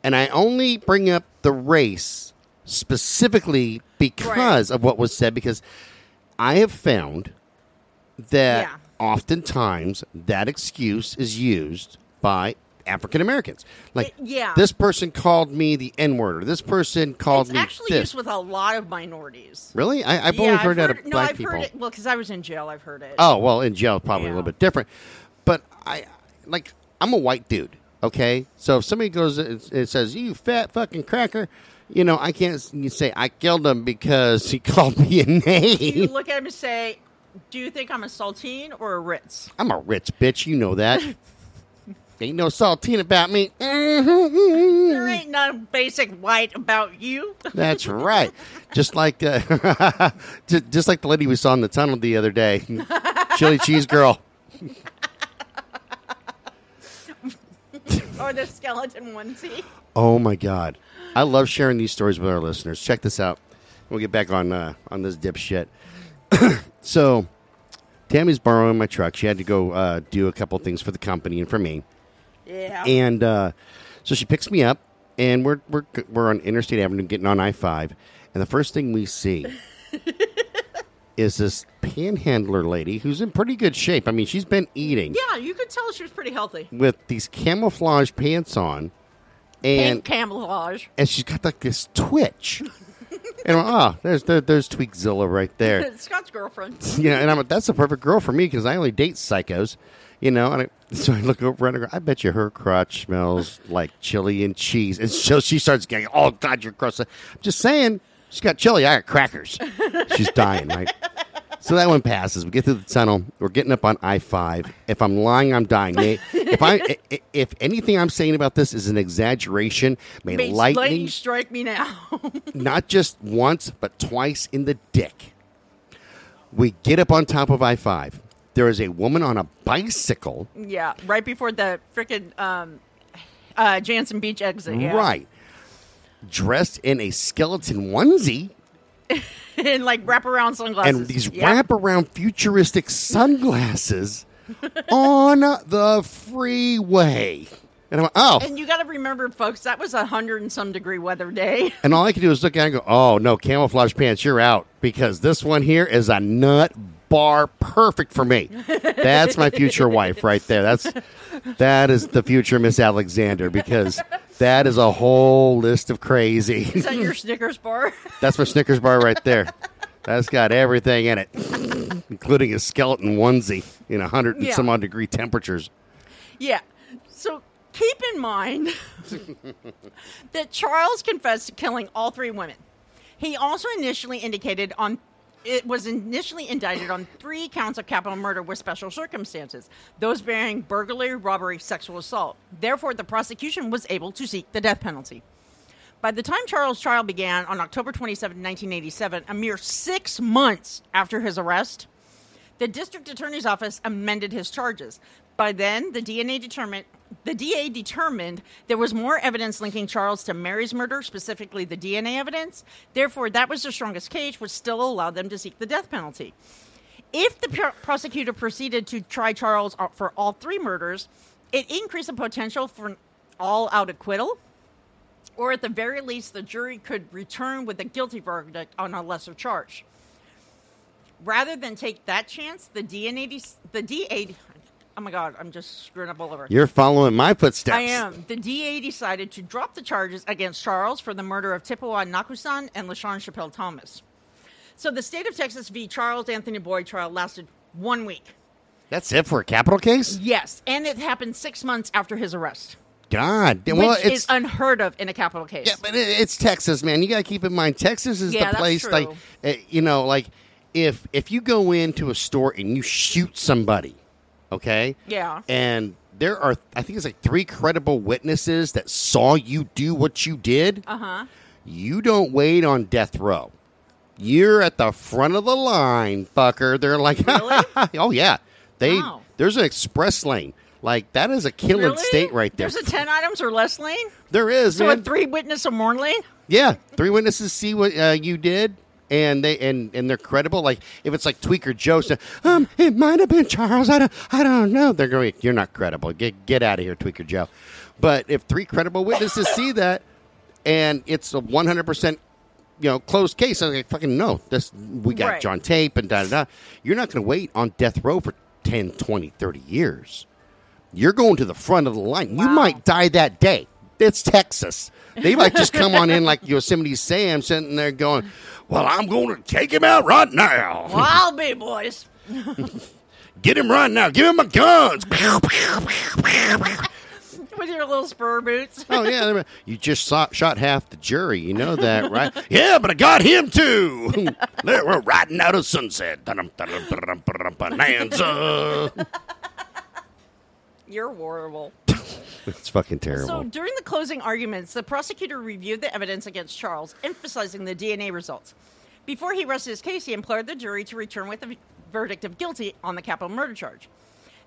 And I only bring up the race specifically because of what was said, because I have found that Yeah. oftentimes that excuse is used by African Americans. Like, It- yeah. this person called me the N word, or this person called It's me actually this. used with a lot of minorities. really? I, I've yeah, only I've heard that of no, black I've people. heard it. Well, because I was in jail, I've heard it. Oh well, in jail probably a little bit different, but I like I'm a white dude. Okay, so if somebody goes and says you fat fucking cracker, you know I can't you say I killed him because he called me a name. you look at him and say, "Do you think I'm a saltine or a Ritz?" I'm a Ritz, bitch, you know that. Ain't no saltine about me. There ain't no basic white about you. That's right. Just like uh, just, just like the lady we saw in the tunnel the other day, chili cheese girl. or the skeleton onesie. Oh my god, I love sharing these stories with our listeners. Check this out. We'll get back on uh, on this dipshit. so, Tammy's borrowing my truck. She had to go uh, do a couple things for the company and for me, Yeah. and uh, so she picks me up, and we're we're we're on Interstate Avenue getting on I five, and the first thing we see. Is this panhandler lady who's in pretty good shape? I mean, she's been eating yeah, you could tell she was pretty healthy. with these camouflage pants on, and Pink camouflage. and she's got like this twitch. and I'm, oh, there's there, there's Tweakzilla right there. Scott's girlfriend. yeah, and I'm like, that's the perfect girl for me because I only date psychos, you know. And I, so I look over and I go, I bet you her crotch smells like chili and cheese. And so she starts getting, oh God, you're gross. I'm just saying, she's got chili. I got crackers. She's dying, right? So that one passes. We get through the tunnel. We're getting up on I five. If I'm lying, I'm dying. May, if I if anything I'm saying about this is an exaggeration, may May lightning lightning strike me now. not just once, but twice in the dick. We get up on top of I 5. There is a woman on a bicycle. yeah, right before the freaking um, uh, Jantzen Beach exit. Yeah. Right. Dressed in a skeleton onesie and like wraparound sunglasses. and these Yep. wraparound futuristic sunglasses on the freeway. And I'm like, oh. And you got to remember, folks, that was a hundred and some degree weather day. And all I can do is look at it and go, oh, no, camouflage pants, you're out. Because this one here is a nut bar perfect for me. That's my future wife right there. That's that is the future Miss Alexander because that is a whole list of crazy. Is that your Snickers bar? That's my Snickers bar right there. That's got everything in it, including a skeleton onesie in a hundred and Yeah. some odd degree temperatures. Yeah. So keep in mind that Charles confessed to killing all three women. He also initially indicated on it was initially indicted on three counts of capital murder with special circumstances, those bearing burglary, robbery, sexual assault. Therefore, the prosecution was able to seek the death penalty. By the time Charles' trial began on October 27, 1987, a mere six months after his arrest, the district attorney's office amended his charges. By then, the DNA determined the DA determined there was more evidence linking Charles to Mary's murder, specifically the DNA evidence. Therefore, that was the strongest case, which still allowed them to seek the death penalty. If the pr- prosecutor proceeded to try Charles for all three murders, it increased the potential for an all-out acquittal. or at the very least, the jury could return with a guilty verdict on a lesser charge. Rather than take that chance, the DNA, the DA, oh my God, I'm just screwing up all over. You're following my footsteps. I am. The DA decided to drop the charges against Charles for the murder of Tipuan Nakusan and LaShawn Chappelle Thomas. So the state of Texas v. Charles Anthony Boyd trial lasted one week. That's it for a capital case? Yes, and it happened six months after his arrest, God. Well, which it's is unheard of in a capital case. Yeah, but it, it's Texas, man. You got to keep in mind Texas is Yeah, the place like uh, you know, like if if you go into a store and you shoot somebody, okay? Yeah. And there are I think it's like three credible witnesses that saw you do what you did. Uh huh. You don't wait on death row. You're at the front of the line, fucker. They're like, Really? oh yeah. They Wow. there's an express lane. Like that is a killing Really? state right there. There's a 10 items or less lane? there is, So man. a three witness or more lane? Yeah, three witnesses see what uh, you did, and they and and they're credible. Like if it's like Tweaker Joe, said, um, it might have been Charles. I don't, I don't know. They're going. You're not credible. Get get out of here, Tweaker Joe. But if three credible witnesses see that, and it's a 100 percent. You know, closed case. I'm like, fucking no. This we got Right. John tape and da da da. You're not going to wait on death row for 10, 20, 30 years. You're going to the front of the line. You might die that day. It's Texas. They might just come on in like Yosemite Sam sitting there going, Well, I'm going to take him out right now. Well, I'll be, boys. Get him right now. Give him my guns. With your little spur boots. oh, yeah. You just saw, shot half the jury. You know that, right? yeah, but I got him too. were riding out of sunset. Bonanza. You're horrible. it's fucking terrible. So during the closing arguments, the prosecutor reviewed the evidence against Charles, emphasizing the DNA results. Before he rested his case, he implored the jury to return with a verdict of guilty on the capital murder charge.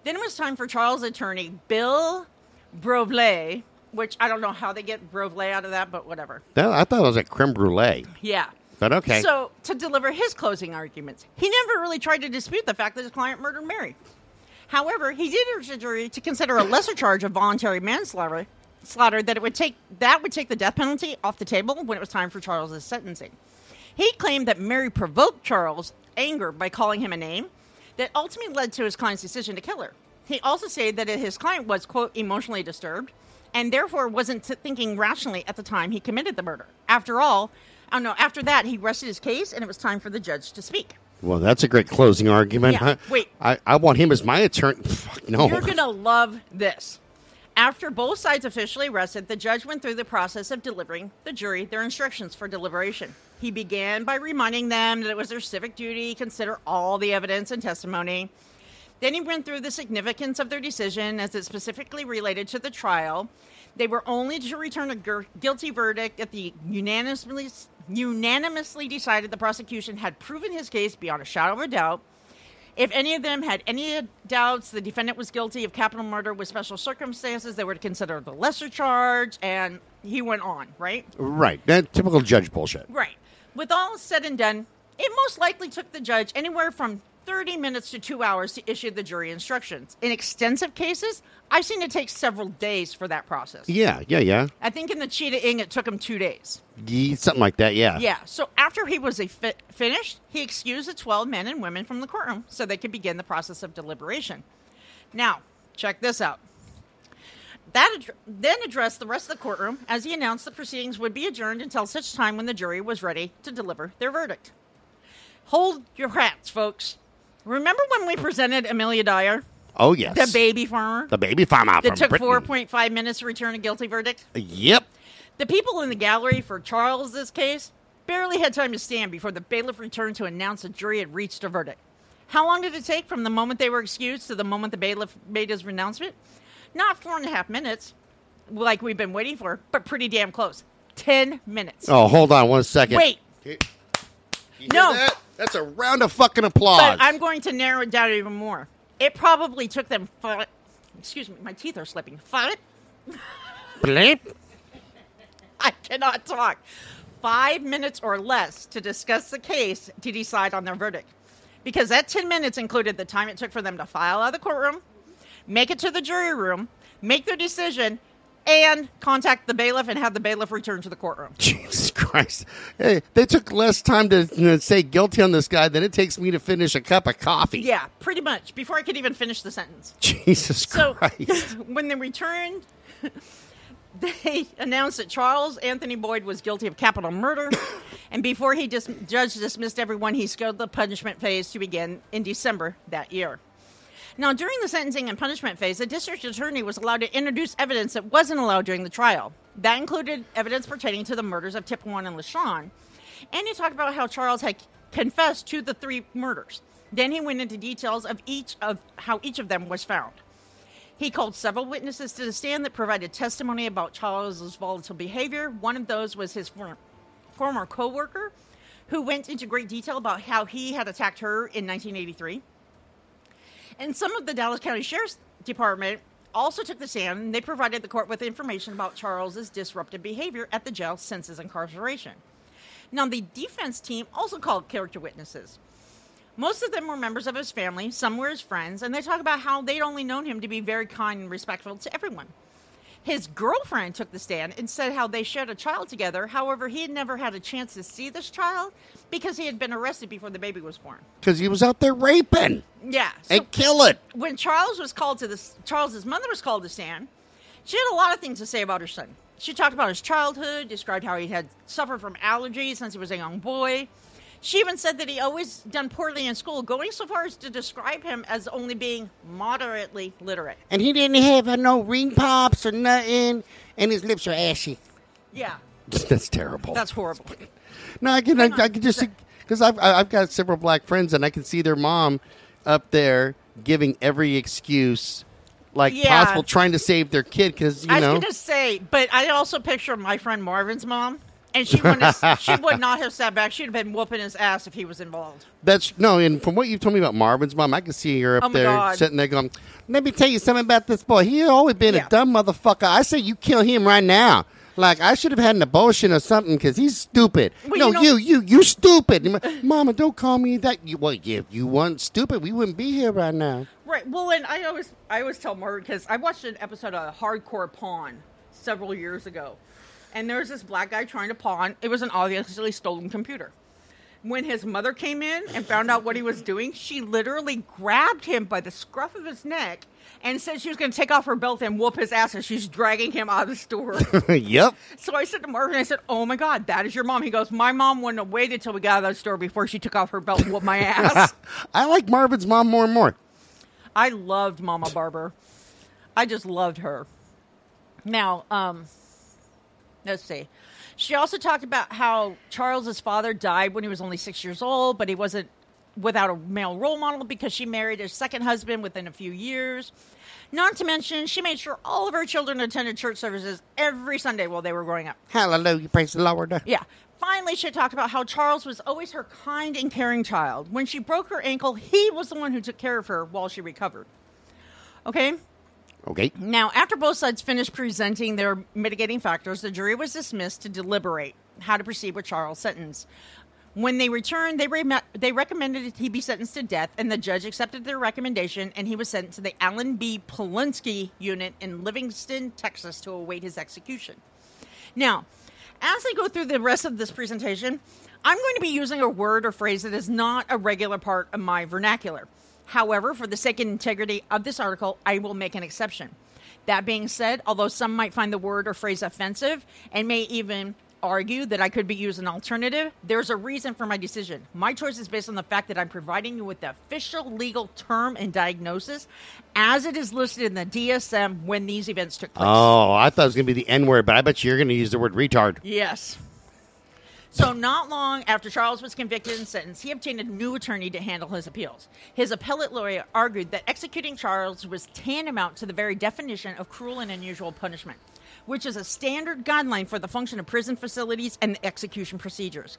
Then it was time for Charles' attorney, Bill Brovlay, which I don't know how they get Brovlay out of that, but whatever. That- I thought it was like creme brulee. Yeah. But okay. So, to deliver his closing arguments, he never really tried to dispute the fact that his client murdered Mary. However, he did urge the jury to consider a lesser charge of voluntary manslaughter, slaughter that it would take that would take the death penalty off the table when it was time for Charles's sentencing. He claimed that Mary provoked Charles' anger by calling him a name that ultimately led to his client's decision to kill her. He also said that his client was quote emotionally disturbed and therefore wasn't thinking rationally at the time he committed the murder. After all, oh I don't know. After that, he rested his case, and it was time for the judge to speak. Well, that's a great closing argument. Yeah, huh? wait. I, I want him as my attorney. Fuck, no. You're gonna love this. After both sides officially rested, the judge went through the process of delivering the jury their instructions for deliberation. He began by reminding them that it was their civic duty to consider all the evidence and testimony. Then he went through the significance of their decision as it specifically related to the trial. They were only to return a gu- guilty verdict if the unanimously, unanimously decided the prosecution had proven his case beyond a shadow of a doubt. If any of them had any doubts the defendant was guilty of capital murder with special circumstances, they were to consider the lesser charge, and he went on, right? right. That typical judge bullshit. Right. With all said and done, it most likely took the judge anywhere from 30 minutes to two hours to issue the jury instructions. In extensive cases, I've seen it take several days for that process. Yeah, yeah, yeah. I think in the Cheetah Ing, it took him two days. Ye- Something like that, yeah. Yeah. So after he was a fi- finished, he excused the 12 men and women from the courtroom so they could begin the process of deliberation. Now, check this out. That ad- then addressed the rest of the courtroom as he announced the proceedings would be adjourned until such time when the jury was ready to deliver their verdict. Hold your hats, folks. Remember when we presented Amelia Dyer, Oh, yes. the baby farmer, The baby farmer that took 4.5 minutes to return a guilty verdict? Yep. The people in the gallery for Charles's case barely had time to stand before the bailiff returned to announce the jury had reached a verdict. How long did it take from the moment they were excused to the moment the bailiff made his renouncement? Not four and a half minutes, like we've been waiting for, but pretty damn close. Ten minutes. Oh, hold on one second. Wait, No. that? That's a round of fucking applause. but I'm going to narrow it down even more. It probably took them five. Excuse me, my teeth are slipping. Five. Bleep. I cannot talk. Five minutes or less to discuss the case to decide on their verdict. Because that 10 minutes included the time it took for them to file out of the courtroom, make it to the jury room, make their decision, and contact the bailiff and have the bailiff return to the courtroom. Jesus Christ. Hey, they took less time to you know, say guilty on this guy than it takes me to finish a cup of coffee. Yeah, pretty much. Before I could even finish the sentence. Jesus Christ! So Christ. when they returned, they announced that Charles Anthony Boyd was guilty of capital murder, and before he dis- judge dismissed everyone, he scheduled the punishment phase to begin in December that year. Now, during the sentencing and punishment phase, the district attorney was allowed to introduce evidence that wasn't allowed during the trial. That included evidence pertaining to the murders of Tipwan and LaShawn. And he talked about how Charles had confessed to the three murders. Then he went into details of each of how each of them was found. He called several witnesses to the stand that provided testimony about Charles's volatile behavior. One of those was his former, former co-worker, who went into great detail about how he had attacked her in 1983. And some of the Dallas County Sheriff's Department also took the stand and they provided the court with information about Charles's disruptive behavior at the jail since his incarceration. Now, the defense team also called character witnesses. Most of them were members of his family, some were his friends, and they talk about how they'd only known him to be very kind and respectful to everyone. His girlfriend took the stand and said how they shared a child together. However, he had never had a chance to see this child because he had been arrested before the baby was born. Because he was out there raping. Yeah. So And kill it. when Charles was called to this, Charles's mother was called to stand. She had a lot of things to say about her son. She talked about his childhood, described how he had suffered from allergies since he was a young boy. She even said that he always done poorly in school, going so far as to describe him as only being moderately literate. And he didn't have uh, no ring pops or nothing. And his lips are ashy. Yeah, That's terrible. that's horrible. No, I can, I, I can just because I've I- I've got several black friends, and I can see their mom up there giving every excuse like Yeah. possible, trying to save their kid because you I was know. gonna say, but I also picture my friend Marvin's mom, and she wouldn't have, she would not have sat back. She'd have been whooping his ass if he was involved. That's no, and from what you've told me about Marvin's mom, I can see her up Oh my there God. sitting there going, "Let me tell you something about this boy. He always been Yeah. a dumb motherfucker. I say you kill him right now." Like I should have had an abortion or something because he's stupid. Well, no, you know- you, you, you stupid. Mama, don't call me that. You, well, if you weren't stupid, we wouldn't be here right now. Right. Well, and I always I always tell Marvin because I watched an episode of Hardcore Pawn several years ago, and there was this black guy trying to pawn. It was an obviously stolen computer. When his mother came in and found out what he was doing, she literally grabbed him by the scruff of his neck and said she was going to take off her belt and whoop his ass as she's dragging him out of the store. yep. so I said to Marvin, I said, "Oh my God, that is your mom." He goes, "My mom wouldn't have waited till we got out of the store before she took off her belt and whooped my ass." I like Marvin's mom more and more. I loved Mama Barber. I just loved her. Now, um, let's see. She also talked about how Charles's father died when he was only six years old, but he wasn't without a male role model because she married her second husband within a few years. Not to mention, she made sure all of her children attended church services every Sunday while they were growing up. Hallelujah, praise the Lord. Yeah. Finally, she talked about how Charles was always her kind and caring child. When she broke her ankle, he was the one who took care of her while she recovered. Okay? Okay. Now, after both sides finished presenting their mitigating factors, the jury was dismissed to deliberate how to proceed with Charles' sentence. When they returned, they, re- they recommended he be sentenced to death, and the judge accepted their recommendation, and he was sent to the Allan B. Polunsky unit in Livingston, Texas, to await his execution. Now, as I go through the rest of this presentation, I'm going to be using a word or phrase that is not a regular part of my vernacular. However, for the sake and integrity of this article, I will make an exception. That being said, although some might find the word or phrase offensive and may even argue that I could be used an alternative, there's a reason for my decision. My choice is based on the fact that I'm providing you with the official legal term and diagnosis as it is listed in the DSM when these events took place. Oh, I thought it was going to be the N word, but I bet you're going to use the word retard. Yes. So, not long after Charles was convicted and sentenced, he obtained a new attorney to handle his appeals. His appellate lawyer argued that executing Charles was tantamount to the very definition of cruel and unusual punishment, which is a standard guideline for the function of prison facilities and execution procedures.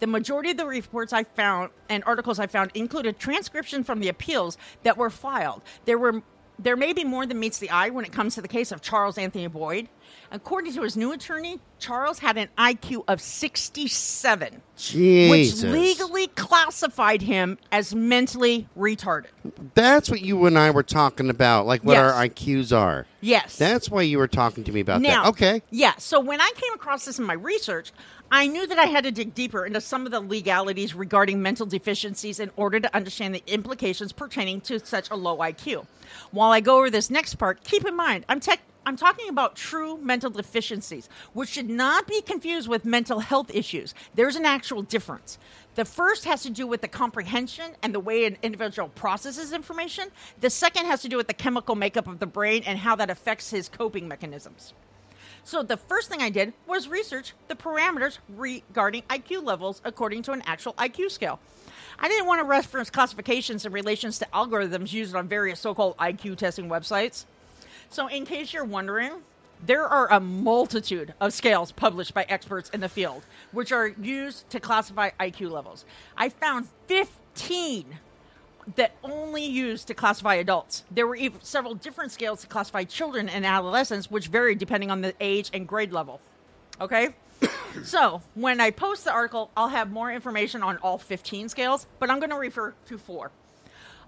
The majority of the reports I found and articles I found included transcription from the appeals that were filed. There were there may be more than meets the eye when it comes to the case of Charles Anthony Boyd. According to his new attorney, Charles had an IQ of 67, Jesus. which legally classified him as mentally retarded. That's what you and I were talking about, like what Yes. our IQs are. Yes. That's why you were talking to me about Now, that. Okay. Yeah. So when I came across this in my research, I knew that I had to dig deeper into some of the legalities regarding mental deficiencies in order to understand the implications pertaining to such a low IQ. While I go over this next part, keep in mind I'm tech. I'm talking about true mental deficiencies, which should not be confused with mental health issues. There's an actual difference. The first has to do with the comprehension and the way an individual processes information. The second has to do with the chemical makeup of the brain and how that affects his coping mechanisms. So the first thing I did was research the parameters regarding IQ levels according to an actual IQ scale. I didn't want to reference classifications in relations to algorithms used on various so-called IQ testing websites. So in case you're wondering, there are a multitude of scales published by experts in the field, which are used to classify IQ levels. I found 15 that only used to classify adults. There were even several different scales to classify children and adolescents, which varied depending on the age and grade level. Okay? so, when I post the article, I'll have more information on all 15 scales, but I'm going to refer to four.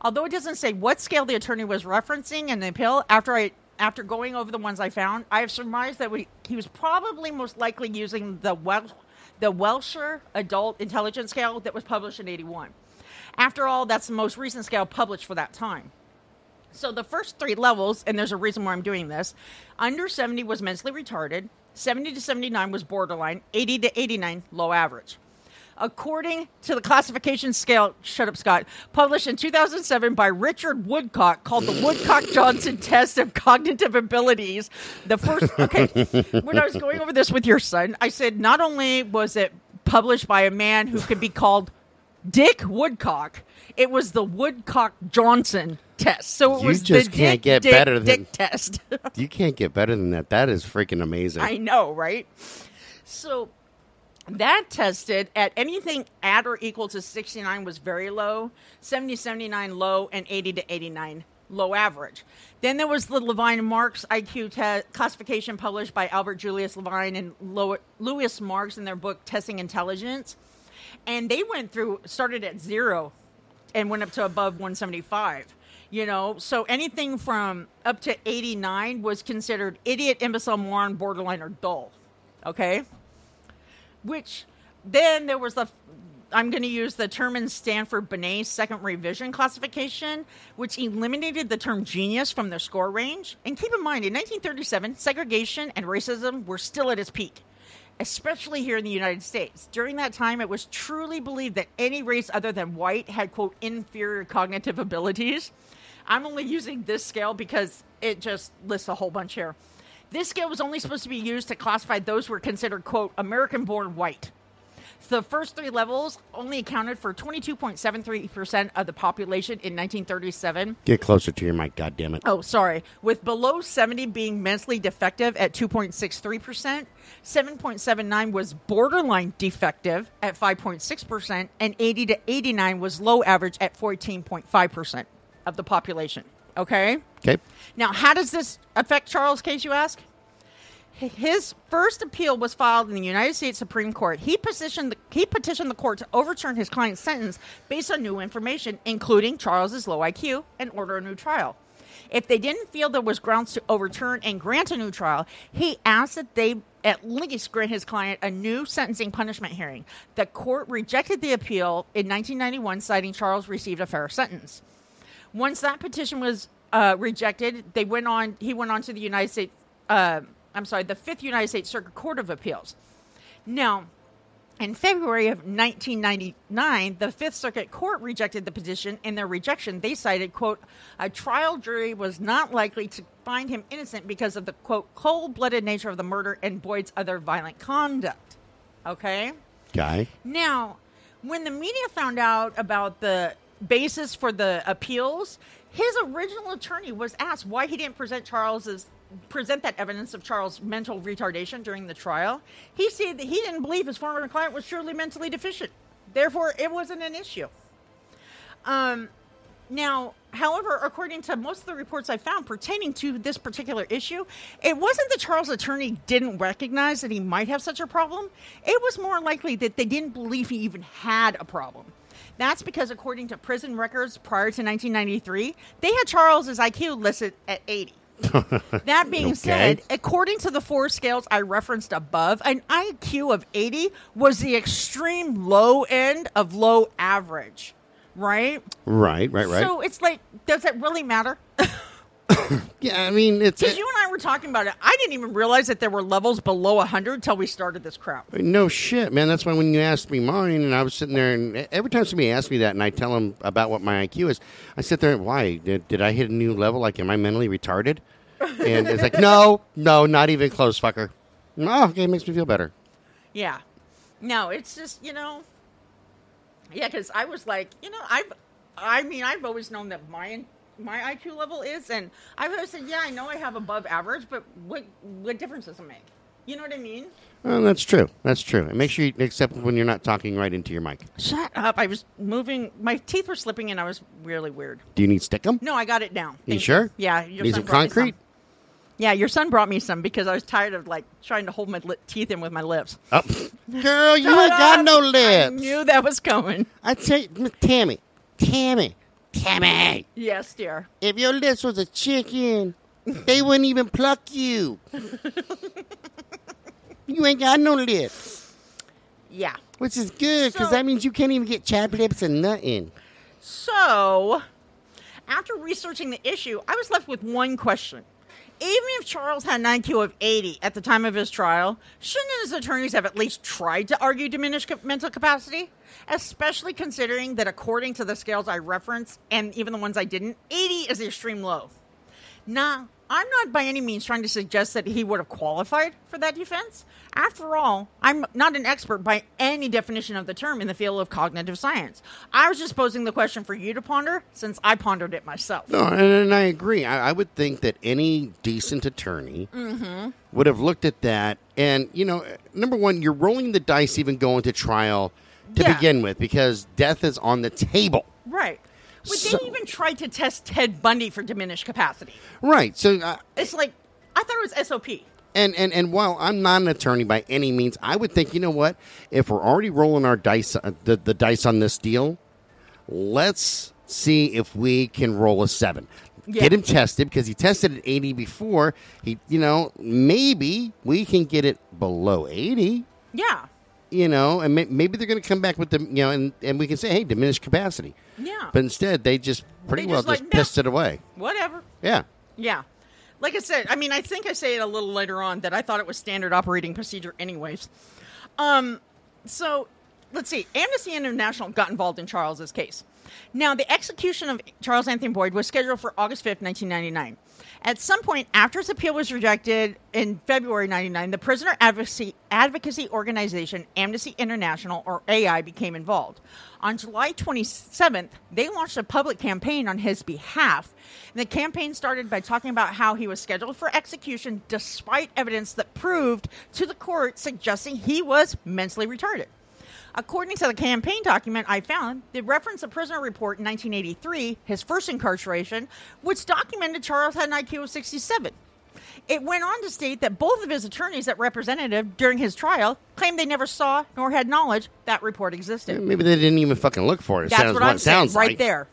Although it doesn't say what scale the attorney was referencing in the appeal, after I after going over the ones I found, I have surmised that we, he was probably most likely using the Wel- the Welsher Adult Intelligence Scale that was published in 81. After all, that's the most recent scale published for that time. So the first three levels, and there's a reason why I'm doing this, under 70 was mentally retarded, 70 to 79 was borderline, 80 to 89 low average. According to the classification scale, shut up, Scott, published in 2007 by Richard Woodcock, called the Woodcock Johnson Test of Cognitive Abilities. The first, okay, when I was going over this with your son, I said not only was it published by a man who could be called Dick Woodcock, it was the Woodcock Johnson test. So it You was just the can't Dick, get Dick, better than- Dick test. You can't get better than that. That is freaking amazing. I know, right? So that tested at anything at or equal to 69 was very low, 70 79 low, and 80 to 89 low average. Then there was the Levine Marks IQ te- classification published by Albert Julius Levine and Lo- Louis Marks in their book Testing Intelligence. And they went through, started at zero and went up to above 175 you know so anything from up to 89 was considered idiot imbecile moron borderline or dull okay which then there was the i'm going to use the term in Stanford-Binet's second revision classification which eliminated the term genius from their score range and keep in mind in 1937 segregation and racism were still at its peak especially here in the United States. During that time, it was truly believed that any race other than white had, quote, inferior cognitive abilities. I'm only using this scale because it just lists a whole bunch here. This scale was only supposed to be used to classify those who were considered, quote, American born white. The first three levels only accounted for 22.73% of the population in 1937. Get closer to your mic, goddammit. Oh, sorry. With below 70 being mentally defective at 2.63%, 7.79 was borderline defective at 5.6%, and 80 to 89 was low average at 14.5% of the population. Okay? Okay. Now, how does this affect Charles' case, you ask? His first appeal was filed in the United States Supreme Court. He petitioned the, he petitioned the court to overturn his client's sentence based on new information, including Charles's low IQ, and order a new trial. If they didn't feel there was grounds to overturn and grant a new trial, he asked that they at least grant his client a new sentencing punishment hearing. The court rejected the appeal in 1991, citing Charles received a fair sentence. Once that petition was uh, rejected, they went on. He went on to the United States. Uh, I'm sorry, the Fifth United States Circuit Court of Appeals. Now, in February of 1999, the Fifth Circuit Court rejected the petition. In their rejection, they cited, "quote A trial jury was not likely to find him innocent because of the quote cold-blooded nature of the murder and Boyd's other violent conduct." Okay. Guy. Now, when the media found out about the basis for the appeals, his original attorney was asked why he didn't present Charles's present that evidence of Charles' mental retardation during the trial. He said that he didn't believe his former client was truly mentally deficient. Therefore, it wasn't an issue. Um, Now, however, according to most of the reports I found pertaining to this particular issue, it wasn't that Charles' attorney didn't recognize that he might have such a problem. It was more likely that they didn't believe he even had a problem. That's because, according to prison records prior to 1993, they had Charles's IQ listed at 80. that being Okay. said, according to the four scales I referenced above, an IQ of 80 was the extreme low end of low average, right? Right, right, right. So it's like, does it really matter? yeah, I mean, it's Because you and I were talking about it. I didn't even realize that there were levels below 100 until we started this crap. no shit, man. That's why when you asked me mine, and I was sitting there, and every time somebody asks me that, and I tell them about what my IQ is, I sit there and why did, did I hit a new level? Like, am I mentally retarded? And it's like, no, no, not even close, fucker. No, okay, it makes me feel better. Yeah. No, it's just, you know, yeah, because I was like, you know, I've, I mean, I've always known that my my IQ level is, and I've always said, yeah, I know I have above average, but what what difference does it make? You know what I mean? Well, that's true. That's true. And make sure you accept when you're not talking right into your mic. Shut up! I was moving, my teeth were slipping, and I was really weird. Do you need stickum? No, I got it down. You Thank sure? Yeah, your Need son some brought me concrete? Yeah, your son brought me some because I was tired of like trying to hold my li- teeth in with my lips. Oh, girl, you Shut ain't got up! no I lips. knew that was coming. I tell you, Tammy, Tammy, Tammy. Yes, dear. If your lips was a chicken, they wouldn't even pluck you. you ain't got no lips, Yeah. which is good because So- that means you can't even get chapped lips and nothing. So, after researching the issue, I was left with one question. Even if Charles had an IQ of 80 at the time of his trial, shouldn't his attorneys have at least tried to argue diminished ca- mental capacity? Especially considering that, according to the scales I referenced, and even the ones I didn't, 80 is the extreme low. Now, I'm not by any means trying to suggest that he would have qualified for that defense. After all, I'm not an expert by any definition of the term in the field of cognitive science. I was just posing the question for you to ponder since I pondered it myself. No, and, and I agree. I, I would think that any decent attorney mm-hmm. would have looked at that. And, you know, number one, you're rolling the dice even going to trial to Yeah. begin with because death is on the table. Right. But So- they even tried to test Ted Bundy for diminished capacity. Right. So, uh, It's like, I thought it was SOP. And, and and while I'm not an attorney by any means, I would think you know what? If we're already rolling our dice, uh, the the dice on this deal, let's see if we can roll a seven. Yeah. Get him tested because he tested at 80 before. He, you know, maybe we can get it below 80. Yeah. You know, and may, maybe they're going to come back with the, you know, and, and we can say, hey, diminished capacity. Yeah. But instead, they just pretty They well just just like, no. pissed it away. Whatever. Yeah. Yeah. Like I said, I mean, I think I say it a little later on that I thought it was standard operating procedure, anyways. Um, so let's see. Amnesty International got involved in Charles's case. Now, the execution of Charles Anthony Boyd was scheduled for August 5th, 1999. At some point after his appeal was rejected in February 99, the prisoner advocacy, advocacy organization Amnesty International, or AI, became involved. On July 27th, they launched a public campaign on his behalf. And the campaign started by talking about how he was scheduled for execution despite evidence that proved to the court suggesting he was mentally retarded. According to the campaign document I found, they reference a prisoner report in 1983, his first incarceration, which documented Charles had an IQ of 67. It went on to state that both of his attorneys that represented him during his trial claimed they never saw nor had knowledge that report existed. Maybe they didn't even fucking look for it. That's sounds what what I'm it saying sounds right like. there.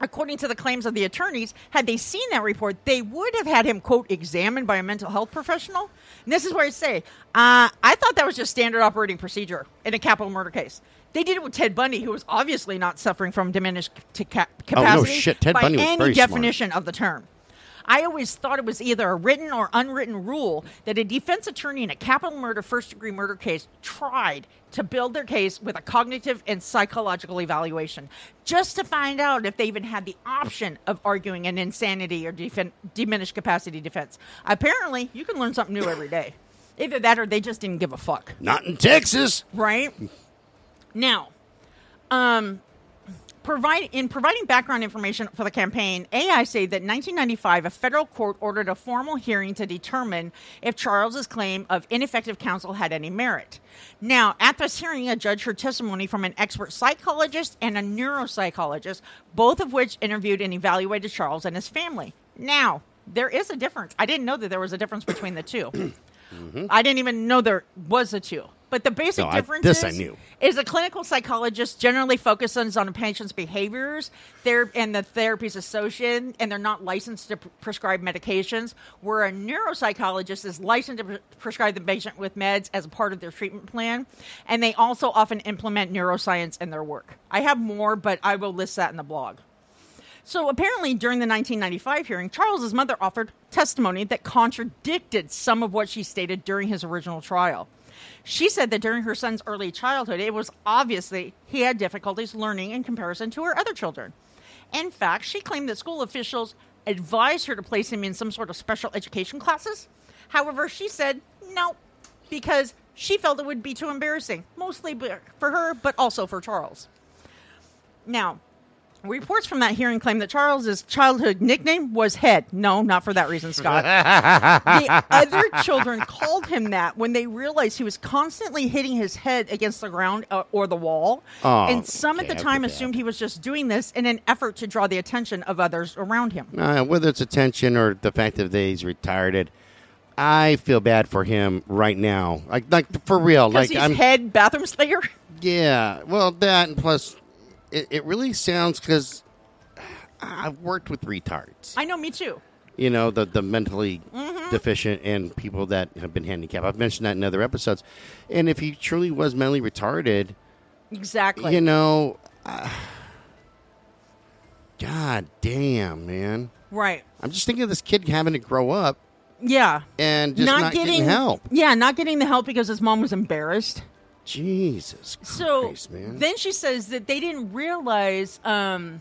According to the claims of the attorneys, had they seen that report, they would have had him, quote, examined by a mental health professional. And this is where I say, uh, I thought that was just standard operating procedure in a capital murder case. They did it with Ted Bundy, who was obviously not suffering from diminished ca- ca- Oh, no capacity shit. Ted by Bundy was any very smart. definition of the term. I always thought it was either a written or unwritten rule that a defense attorney in a capital murder, first degree murder case tried to build their case with a cognitive and psychological evaluation just to find out if they even had the option of arguing an insanity or defen- diminished capacity defense. Apparently, you can learn something new every day. Either that or they just didn't give a fuck Not in Texas. right? Now, um, Provide, in providing background information for the campaign, AI say that in 1995, a federal court ordered a formal hearing to determine if Charles's claim of ineffective counsel had any merit. Now, at this hearing, a judge heard testimony from an expert psychologist and a neuropsychologist, both of which interviewed and evaluated Charles and his family. Now, there is a difference. I didn't know that there was a difference between the 2 mm-hmm. I didn't even know there was a two. But the basic. No, I- difference this I is, knew. is a clinical psychologist generally focuses on a patient's behaviors ther- and the therapy's associated, and they're not licensed to pr- prescribe medications, where a neuropsychologist is licensed to pre- prescribe the patient with meds as a part of their treatment plan, and they also often implement neuroscience in their work. I have more, but I will list that in the blog. So apparently, during the 1995 hearing, Charles's mother offered testimony that contradicted some of what she stated during his original trial. She said that during her son's early childhood, it was obviously he had difficulties learning in comparison to her other children. In fact, she claimed that school officials advised her to place him in some sort of special education classes. However, she said no, because she felt it would be too embarrassing, mostly for her, but also for Charles. Now, reports from that hearing claim that Charles's childhood nickname was Head. No, not for that reason, Scott. the other children called him that when they realized he was constantly hitting his head against the ground uh, or the wall. Oh, and some at the time assumed he was just doing this in an effort to draw the attention of others around him. Uh, whether it's attention or the fact that he's retired, it, I feel bad for him right now. Like, like for real. Like, he's I'm. head bathroom slayer. Yeah, well, that and plus, it, it really sounds because I've worked with retards. I know, me too. You know, the the mentally Mm-hmm. deficient and people that have been handicapped. I've mentioned that in other episodes. And if he truly was mentally retarded, Exactly. you know, uh, God damn, man. right. I'm just thinking of this kid having to grow up Yeah. and just not, getting, help. Yeah, not getting the help because his mom was embarrassed. Jesus So Christ, man. then she says that they didn't realize. Um,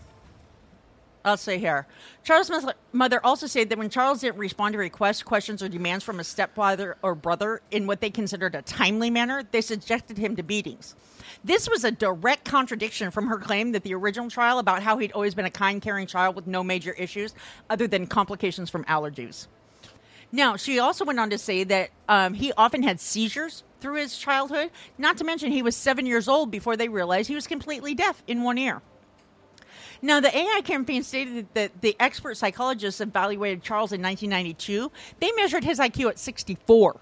I'll say here. Charles' mo- mother also said that when Charles didn't respond to requests, questions, or demands from his stepfather or brother in what they considered a timely manner, they subjected him to beatings. This was a direct contradiction from her claim that the original trial about how he'd always been a kind, caring child with no major issues other than complications from allergies. Now, she also went on to say that um, he often had seizures through his childhood, not to mention he was seven years old before they realized he was completely deaf in one ear. Now, the AI campaign stated that the expert psychologists evaluated Charles in 1992. They measured his IQ at 64.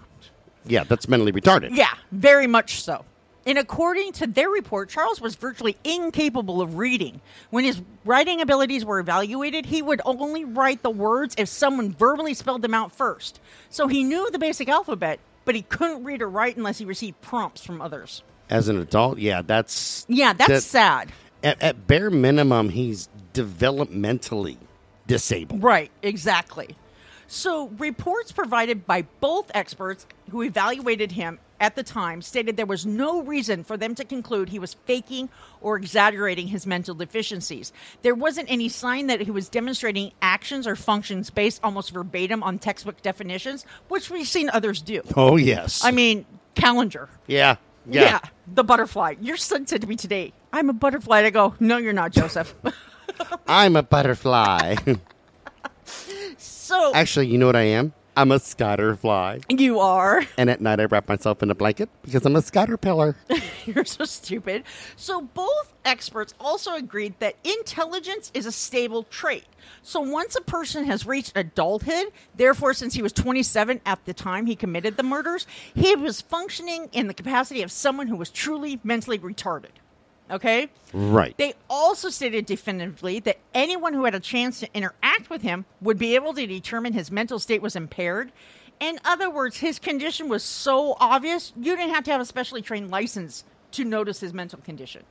yeah, that's mentally retarded. Yeah, very much so. And according to their report, Charles was virtually incapable of reading. When his writing abilities were evaluated, he would only write the words if someone verbally spelled them out first. So he knew the basic alphabet, but he couldn't read or write unless he received prompts from others. As an adult, yeah, that's Yeah, that's that- sad. At, at bare minimum, he's developmentally disabled. Right, exactly. So, reports provided by both experts who evaluated him at the time stated there was no reason for them to conclude he was faking or exaggerating his mental deficiencies. There wasn't any sign that he was demonstrating actions or functions based almost verbatim on textbook definitions, which we've seen others do. Oh yes, I mean, Calendar. yeah, yeah. the butterfly. Your son said to me today, I'm a butterfly. I go, No, you're not, Joseph. I'm a butterfly. so, Actually, you know what I am? I'm a scatterfly. you are. And at night, I wrap myself in a blanket because I'm a scatterpillar. You're so stupid. So, both experts also agreed that intelligence is a stable trait. So, once a person has reached adulthood, therefore, since he was 27 at the time he committed the murders, he was functioning in the capacity of someone who was truly mentally retarded. Okay? right. They also stated definitively that anyone who had a chance to interact with him would be able to determine his mental state was impaired. In other words, his condition was so obvious, you didn't have to have a specially trained license to notice his mental condition.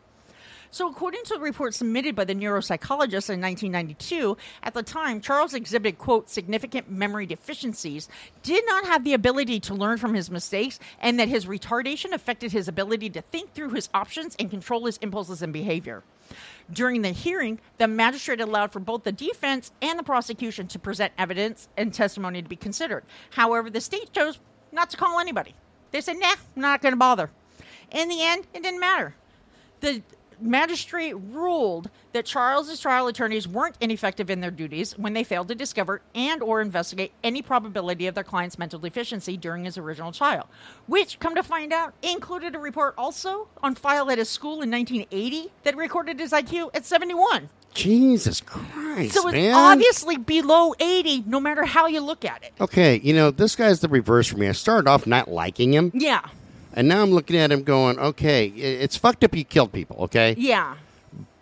So, according to the report submitted by the neuropsychologist in 1992, at the time, Charles exhibited, quote, significant memory deficiencies, did not have the ability to learn from his mistakes, and that his retardation affected his ability to think through his options and control his impulses and behavior. During the hearing, the magistrate allowed for both the defense and the prosecution to present evidence and testimony to be considered. However, the state chose not to call anybody. They said, nah, I'm not going to bother. In the end, it didn't matter. The magistrate ruled that Charles's trial attorneys weren't ineffective in their duties when they failed to discover and or investigate any probability of their client's mental deficiency during his original trial, which, come to find out, included a report also on file at his school in 1980 that recorded his IQ at 71. Jesus Christ, So it's man. obviously below 80, no matter how you look at it. okay, you know this guy's the reverse for me. I started off not liking him, Yeah, and now I'm looking at him going, okay, it's fucked up. You killed people, okay, yeah.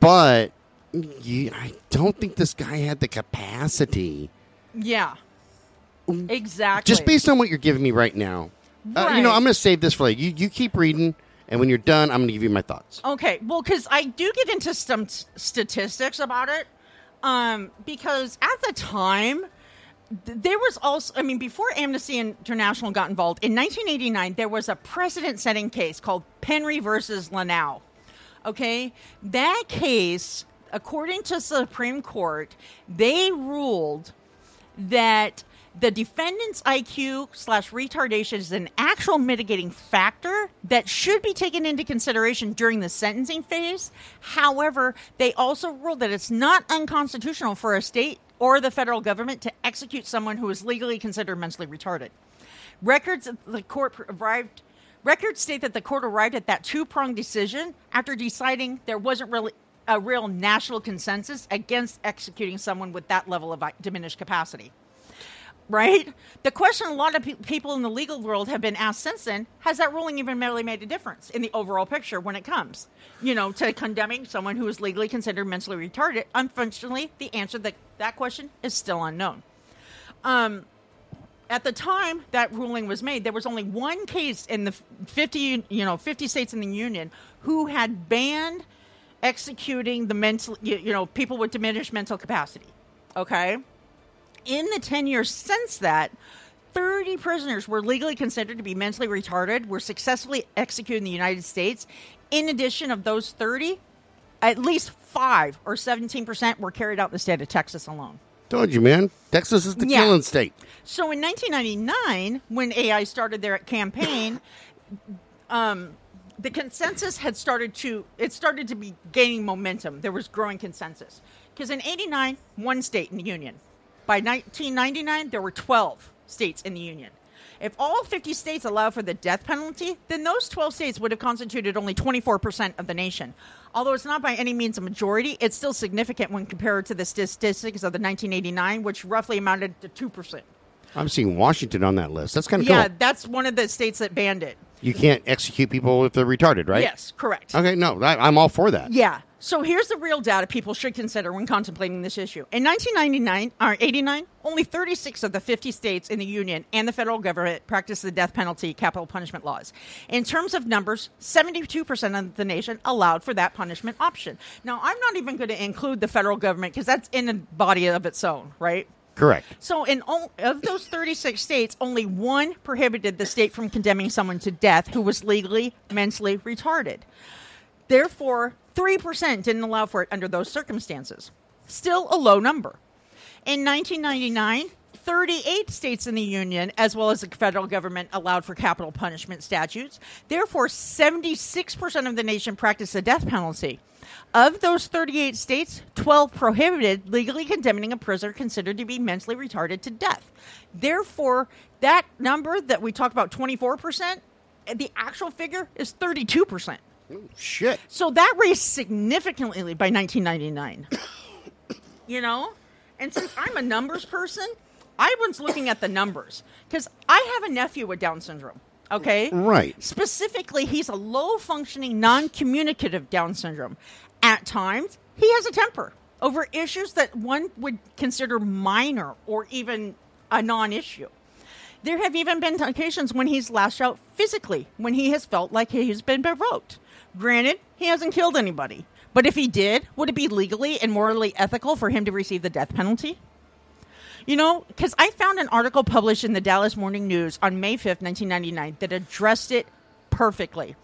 but you, I don't think this guy had the capacity. Yeah. Exactly. Just based on what you're giving me right now, uh, you know, I'm going to save this for later. You, you keep reading, and when you're done, I'm going to give you my thoughts. Okay, well, because I do get into some s- statistics about it, um, because at the time, there was also, I mean, before Amnesty International got involved, in 1989, there was a precedent setting case called Penry versus Lynaugh. Okay, that case, according to Supreme Court, they ruled that the defendant's IQ slash retardation is an actual mitigating factor that should be taken into consideration during the sentencing phase. However, they also ruled that it's not unconstitutional for a state or the federal government to execute someone who is legally considered mentally retarded. Records the court arrived. Records state that the court arrived at that two-pronged decision after deciding there wasn't really a real national consensus against executing someone with that level of uh, diminished capacity. Right? The question a lot of pe- people in the legal world have been asked since then has that ruling even really made a difference in the overall picture when it comes, you know, to condemning someone who is legally considered mentally retarded? Unfortunately, the answer that, that question is still unknown. Um, at the time that ruling was made, there was only one case in the 50, you know, 50 states in the union who had banned executing the mental, you, you know, people with diminished mental capacity. Okay? In the 10 years since that, 30 prisoners were legally considered to be mentally retarded, were successfully executed in the United States. In addition of those 30, at least 5 or 17% were carried out in the state of Texas alone. Told you, man. Texas is the Yeah. killing state. So in 1999, when AI started their campaign, um, the consensus had started to it started to be gaining momentum. There was growing consensus because in '89, one state in the union. By 1999, there were 12 states in the union. If all 50 states allow for the death penalty, then those 12 states would have constituted only 24% of the nation. Although it's not by any means a majority, it's still significant when compared to the statistics of the 1989, which roughly amounted to 2%. I'm seeing Washington on that list. That's kind of Yeah, cool. that's one of the states that banned it. You can't execute people if they're retarded, right? Yes, correct. Okay, no, I, I'm all for that. Yeah. So here's the real data people should consider when contemplating this issue. In 1999 or 89, only 36 of the 50 states in the union and the federal government practiced the death penalty capital punishment laws. In terms of numbers, 72% of the nation allowed for that punishment option. Now, I'm not even going to include the federal government because that's in a body of its own, right? Correct. So, in all, of those 36 states, only one prohibited the state from condemning someone to death who was legally mentally retarded. Therefore, 3% didn't allow for it under those circumstances. Still a low number. In 1999, 38 states in the union, as well as the federal government, allowed for capital punishment statutes. Therefore, 76% of the nation practiced the death penalty. Of those 38 states, 12 prohibited legally condemning a prisoner considered to be mentally retarded to death. Therefore, that number that we talk about, 24%, the actual figure is 32%. Shit. So that raised significantly by 1999. you know? And since I'm a numbers person, I was looking at the numbers because I have a nephew with Down syndrome. Okay? Right. Specifically, he's a low functioning, non communicative Down syndrome. At times, he has a temper over issues that one would consider minor or even a non issue. There have even been occasions when he's lashed out physically when he has felt like he has been provoked. Granted, he hasn't killed anybody, but if he did, would it be legally and morally ethical for him to receive the death penalty? You know, because I found an article published in the Dallas Morning News on May 5th, 1999, that addressed it perfectly.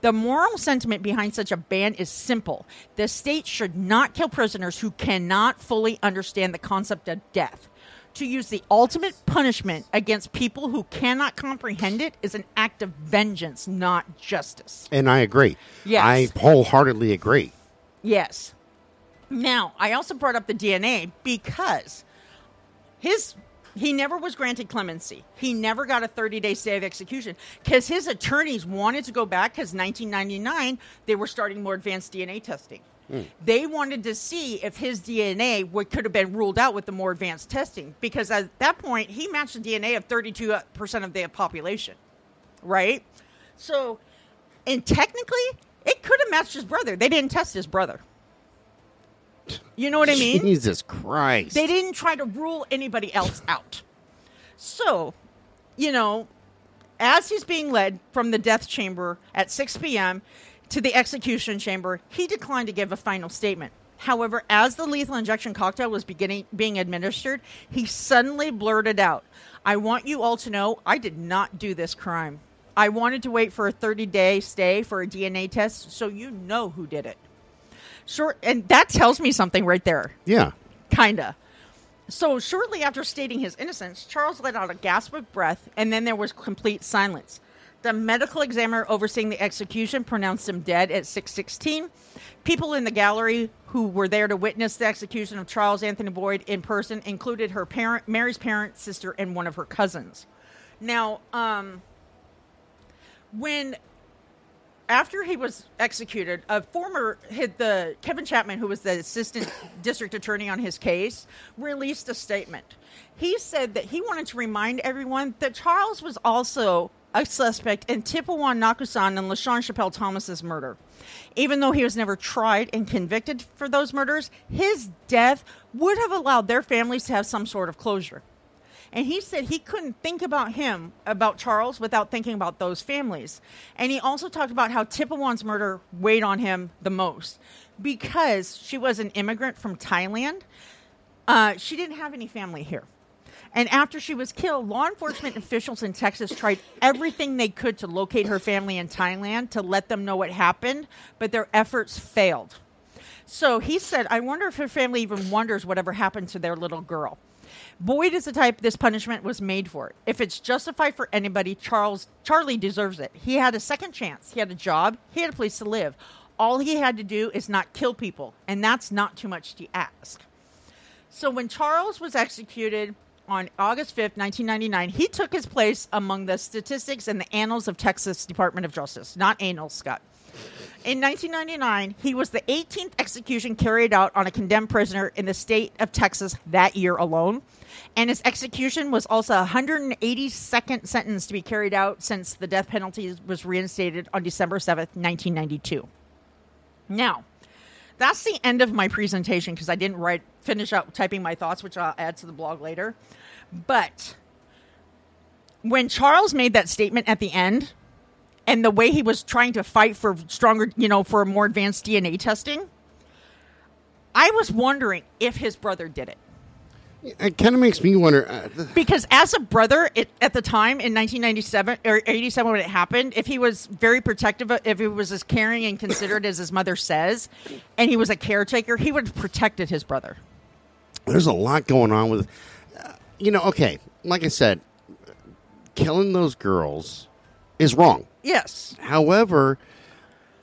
The moral sentiment behind such a ban is simple. The state should not kill prisoners who cannot fully understand the concept of death. To use the ultimate punishment against people who cannot comprehend it is an act of vengeance, not justice. And I agree. Yes. I wholeheartedly agree. Yes. Now, I also brought up the DNA because his he never was granted clemency. He never got a 30-day stay of execution because his attorneys wanted to go back because 1999 they were starting more advanced DNA testing. Mm. They wanted to see if his DNA would, could have been ruled out with the more advanced testing because at that point he matched the DNA of 32% uh, of the population, right? So, and technically, it could have matched his brother. They didn't test his brother. You know what I mean? Jesus Christ. They didn't try to rule anybody else out. So, you know, as he's being led from the death chamber at 6 p.m. to the execution chamber, he declined to give a final statement. However, as the lethal injection cocktail was beginning being administered, he suddenly blurted out, "I want you all to know I did not do this crime. I wanted to wait for a 30-day stay for a DNA test so you know who did it." Short and that tells me something right there yeah. kinda. So shortly after stating his innocence, Charles let out a gasp of breath, and then there was complete silence. The medical examiner overseeing the execution pronounced him dead at 6:16. People in the gallery who were there to witness the execution of Charles Anthony Boyd in person included her parent, Mary's parent, sister, and one of her cousins. Now, um, when after he was executed, a former hit the Kevin Chapman, who was the assistant district attorney on his case, released a statement. He said that he wanted to remind everyone that Charles was also a suspect in Tipawan Nakusan and LaShawn Chappelle Thomas's murder. Even though he was never tried and convicted for those murders, his death would have allowed their families to have some sort of closure. And he said he couldn't think about him, about Charles, without thinking about those families. And he also talked about how Tipawan's murder weighed on him the most because she was an immigrant from Thailand. Uh, she didn't have any family here. And after she was killed, law enforcement officials in Texas tried everything they could to locate her family in Thailand to let them know what happened, but their efforts failed. So he said, I wonder if her family even wonders whatever happened to their little girl. Boyd is the type this punishment was made for. If it's justified for anybody, Charles Charlie deserves it. He had a second chance. He had a job. He had a place to live. All he had to do is not kill people, and that's not too much to ask. So when Charles was executed on August 5th, 1999, he took his place among the statistics and the annals of Texas Department of Justice, not annals, Scott. In 1999, he was the 18th execution carried out on a condemned prisoner in the state of Texas that year alone. And his execution was also 182nd sentence to be carried out since the death penalty was reinstated on December 7th, 1992. Now, that's the end of my presentation because I didn't write finish up typing my thoughts, which I'll add to the blog later. But when Charles made that statement at the end, and the way he was trying to fight for stronger, you know, for more advanced DNA testing, I was wondering if his brother did it. It kind of makes me wonder. Uh, Because as a brother it, at the time in 1997 or 87 when it happened, if he was very protective, if he was as caring and considerate as his mother says, and he was a caretaker, he would have protected his brother. there's a lot going on with, uh, you know. Okay, like I said, killing those girls is wrong. Yes. However,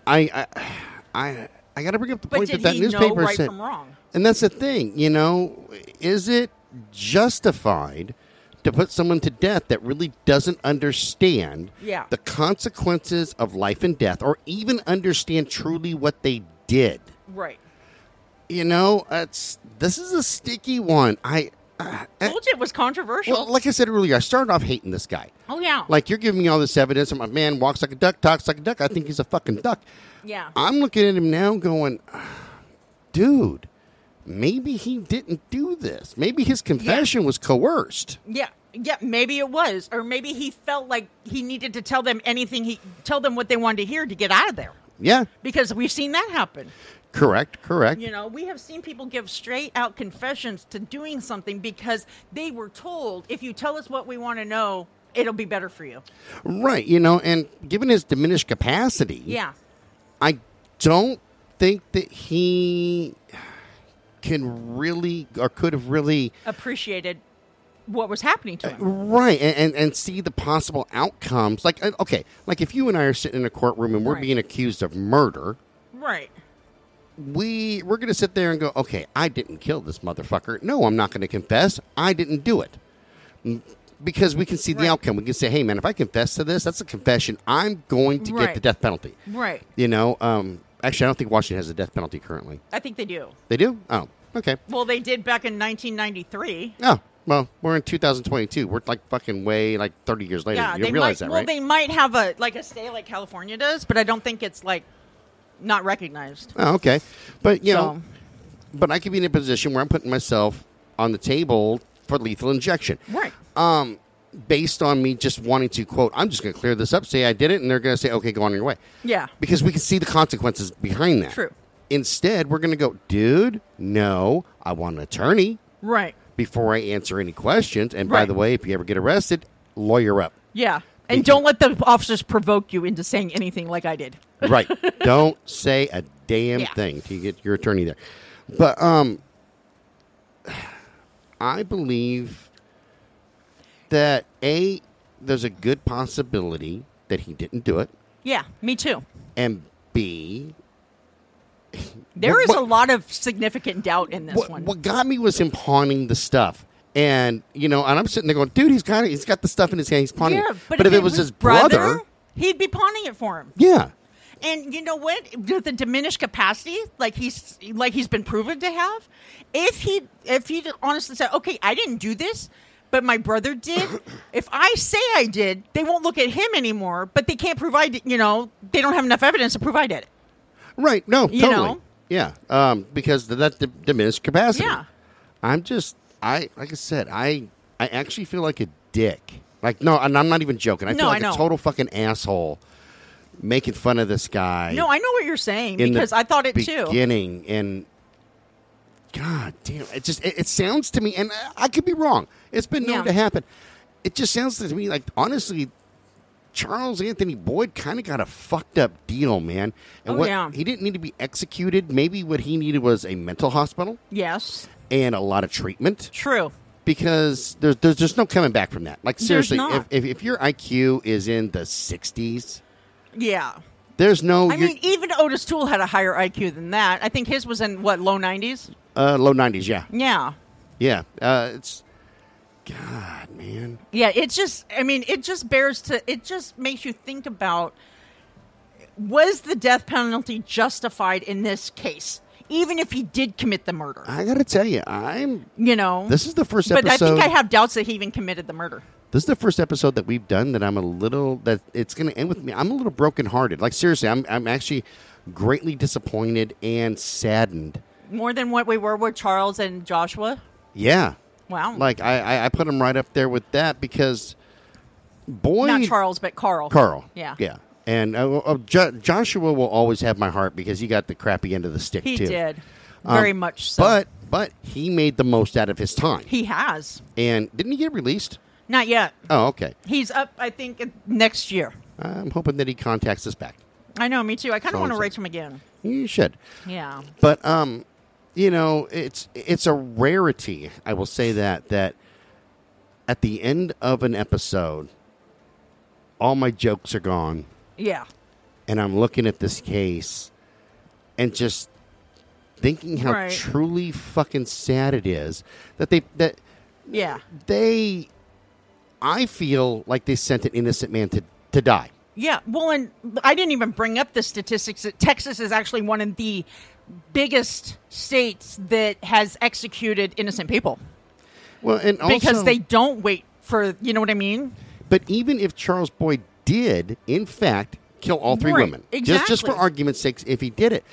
I I I, I got to bring up the But point that that newspaper right said, from wrong? And that's the thing. You know, is it justified? To put someone to death that really doesn't understand Yeah. the consequences of life and death, or even understand truly what they did. Right. You know, it's this is a sticky one. I, uh, Told you it was controversial. well, like I said earlier, I started off hating this guy. oh yeah. Like you're giving me all this evidence. I'm a man walks like a duck, talks like a duck. I think he's a fucking duck. yeah. I'm looking at him now, going, dude, maybe he didn't do this. Maybe his confession was coerced. Yeah, yeah, maybe it was, or maybe he felt like he needed to tell them anything he tell them what they wanted to hear to get out of there. Yeah, Because we've seen that happen. correct, correct. You know, we have seen people give straight out confessions to doing something because they were told, if you tell us what we want to know, it'll be better for you. Right, you know, and given his diminished capacity, Yeah. I don't think that he can really or could have really Appreciated what was happening to him. right and, and, and see the possible outcomes. Like, uh, okay, like if you and I are sitting in a courtroom and we're Right. being accused of murder, Right. we we're going to sit there and go, okay, I didn't kill this motherfucker. No, I'm not going to confess. I didn't do it. Because we can see the outcome. We can say, hey, man, if I confess to this, that's a confession. I'm going to get the death penalty. Right. You know, um, actually, I don't think Washington has a death penalty currently. I think they do. They do? Oh, okay. Well, they did back in 1993. Oh, well, we're in 2022. We're like fucking way like 30 years later. Yeah, you they realize might. that, well, right? they might have a like a stay like California does, but I don't think it's like not recognized. oh, okay. But, you So- know, but I could be in a position where I'm putting myself on the table for lethal injection. Right. Um, based on me just wanting to quote, I'm just going to clear this up, say I did it, and they're going to say, okay, go on your way. Yeah. Because we can see the consequences behind that. True. Instead, we're going to go, dude, no, I want an attorney Right. before I answer any questions. And by Right. the way, if you ever get arrested, lawyer up. Yeah. And don't let the officers provoke you into saying anything like I did. Right. Don't say a damn Yeah. thing till you get your attorney there. But um I believe that A there's a good possibility that he didn't do it. Yeah, me too. And B There is a lot of significant doubt in this what, one. what got me was him pawning the stuff. And you know, and I'm sitting there going, dude, he's got it. He's got the stuff in his hand. He's pawning. yeah, it. but, if, it was his brother, he'd be pawning it for him. yeah, And you know what? With the diminished capacity, like he's like he's been proven to have, if he if he honestly said, "Okay, I didn't do this, but my brother did," if I say I did, they won't look at him anymore. But they can't provide, you know, they don't have enough evidence to prove I did it. right. No, You totally. know? Yeah, um, because that d- diminished capacity. Yeah. I'm just, I like I said, I I actually feel like a dick. Like no, and I'm not even joking. I No, feel like I a total fucking asshole making fun of this guy. No, I know what you're saying because I thought it too. Beginning and God damn, it just it, it sounds to me, and I- I could be wrong. It's been known Yeah. to happen. It just sounds to me like honestly. Charles Anthony Boyd kind of got a fucked up deal, man. And Oh, what yeah. he didn't need to be executed. Maybe what he needed was a mental hospital Yes, and a lot of treatment true. because there's there's just no coming back from that. Like seriously, if, if if your IQ is in the 60s, Yeah. there's no I mean, even Otis Toole had a higher IQ than that. I think his was in what low 90s. Uh, low 90s. Yeah, Yeah. yeah. Uh, it's God, man. Yeah, it just I mean, it just bears to it just makes you think about was the death penalty justified in this case? Even if he did commit the murder. I got to tell you, I'm. You know. This is the first but I episode. think I have doubts that he even committed the murder. This is the first episode that we've done that I'm a little that it's going to end with me. I'm a little brokenhearted. Like seriously, I'm I'm actually greatly disappointed and saddened. More than what we were with Charles and Joshua. Yeah, Wow. like I I, I put him right up there with that because boy, Not Charles, but Carl. Carl. Yeah. Yeah. And uh, uh, Jo- Joshua will always have my heart because he got the crappy end of the stick He too. did. Um, Very much so. But but he made the most out of his time. he has. And didn't he get released? Not yet. Oh, okay. He's up, I think, next year. I'm hoping that he contacts us back. I know, me too. I kind of want to write him again. You should. Yeah. But um, you know, it's it's a rarity. I will say that that at the end of an episode, all my jokes are gone, Yeah. and I'm looking at this case, and just thinking how Right. truly fucking sad it is that they that Yeah. they. I feel like they sent an innocent man to to die. Yeah. Well, and I didn't even bring up the statistics that Texas is actually one of the biggest states that has executed innocent people Well, and also because they don't wait for, you know what I mean? But even if Charles Boyd did, in fact, kill all three Right, women, just just for argument's sake, if he did it,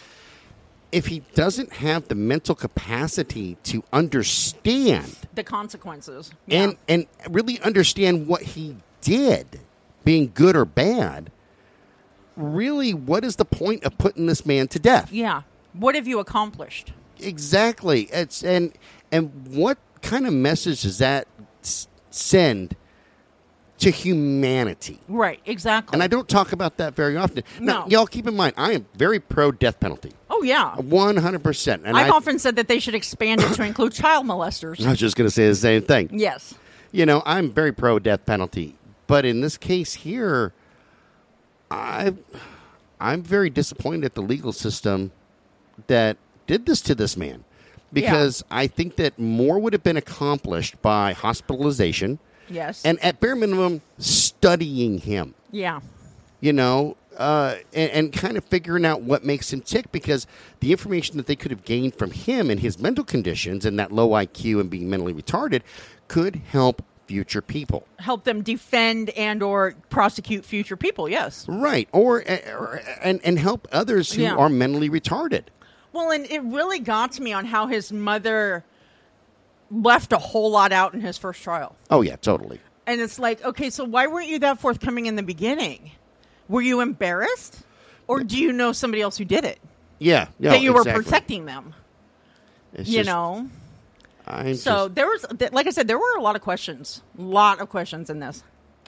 if he doesn't have the mental capacity to understand The consequences. and and really understand what he did, being good or bad, really, what is the point of putting this man to death? yeah. What have you accomplished? Exactly. It's and and what kind of message does that s- send to humanity? Right. Exactly. And I don't talk about that very often. Now, No. y'all keep in mind, I am very pro death penalty. oh, yeah. One hundred percent. And I've I, often said that they should expand it to include child molesters. I was just going to say the same thing. yes. You know, I'm very pro death penalty, but in this case here, I, I'm very disappointed at the legal system that did this to this man because I think that more would have been accomplished by hospitalization Yes. and at bare minimum studying him yeah. you know, uh, and, and kind of figuring out what makes him tick because the information that they could have gained from him and his mental conditions and that low IQ and being mentally retarded could help future people. Help them defend and or prosecute future people. Yes. Right. Or, eh, or eh, and, and help others who Yeah. are mentally retarded. Well, and it really got to me on how his mother left a whole lot out in his first trial. Oh, yeah, totally. And it's like, okay, so why weren't you that forthcoming in the beginning? Were you embarrassed? Or do you know somebody else who did it? Yeah. yeah that you exactly. were protecting them, It's you just- know? I So just, there was, like I said, there were a lot of questions. A lot of questions in this.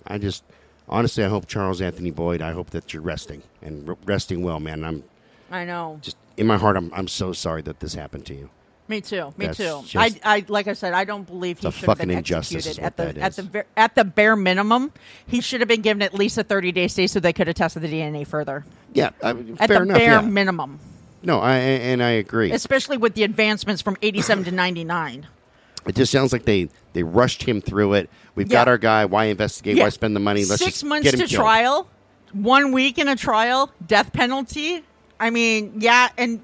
I just, honestly, I hope Charles Anthony Boyd, I hope that you're resting and resting well, man. I'm I know. just, in my heart, I'm, I'm so sorry that this happened to you. Me too. Me That's too. I, I, like I said, I don't believe he should have been executed at the at the at the bare minimum. He should have been given at least a thirty day stay so they could have tested the DNA further. Yeah, I mean, At the enough. bare yeah. minimum, No, I and I agree. especially with the advancements from eighty seven to ninety nine. It just sounds like they they rushed him through it. We've got our guy. Why investigate? Why spend the money? Let's Six months to killed. trial, one week in a trial, death penalty. I mean, yeah, and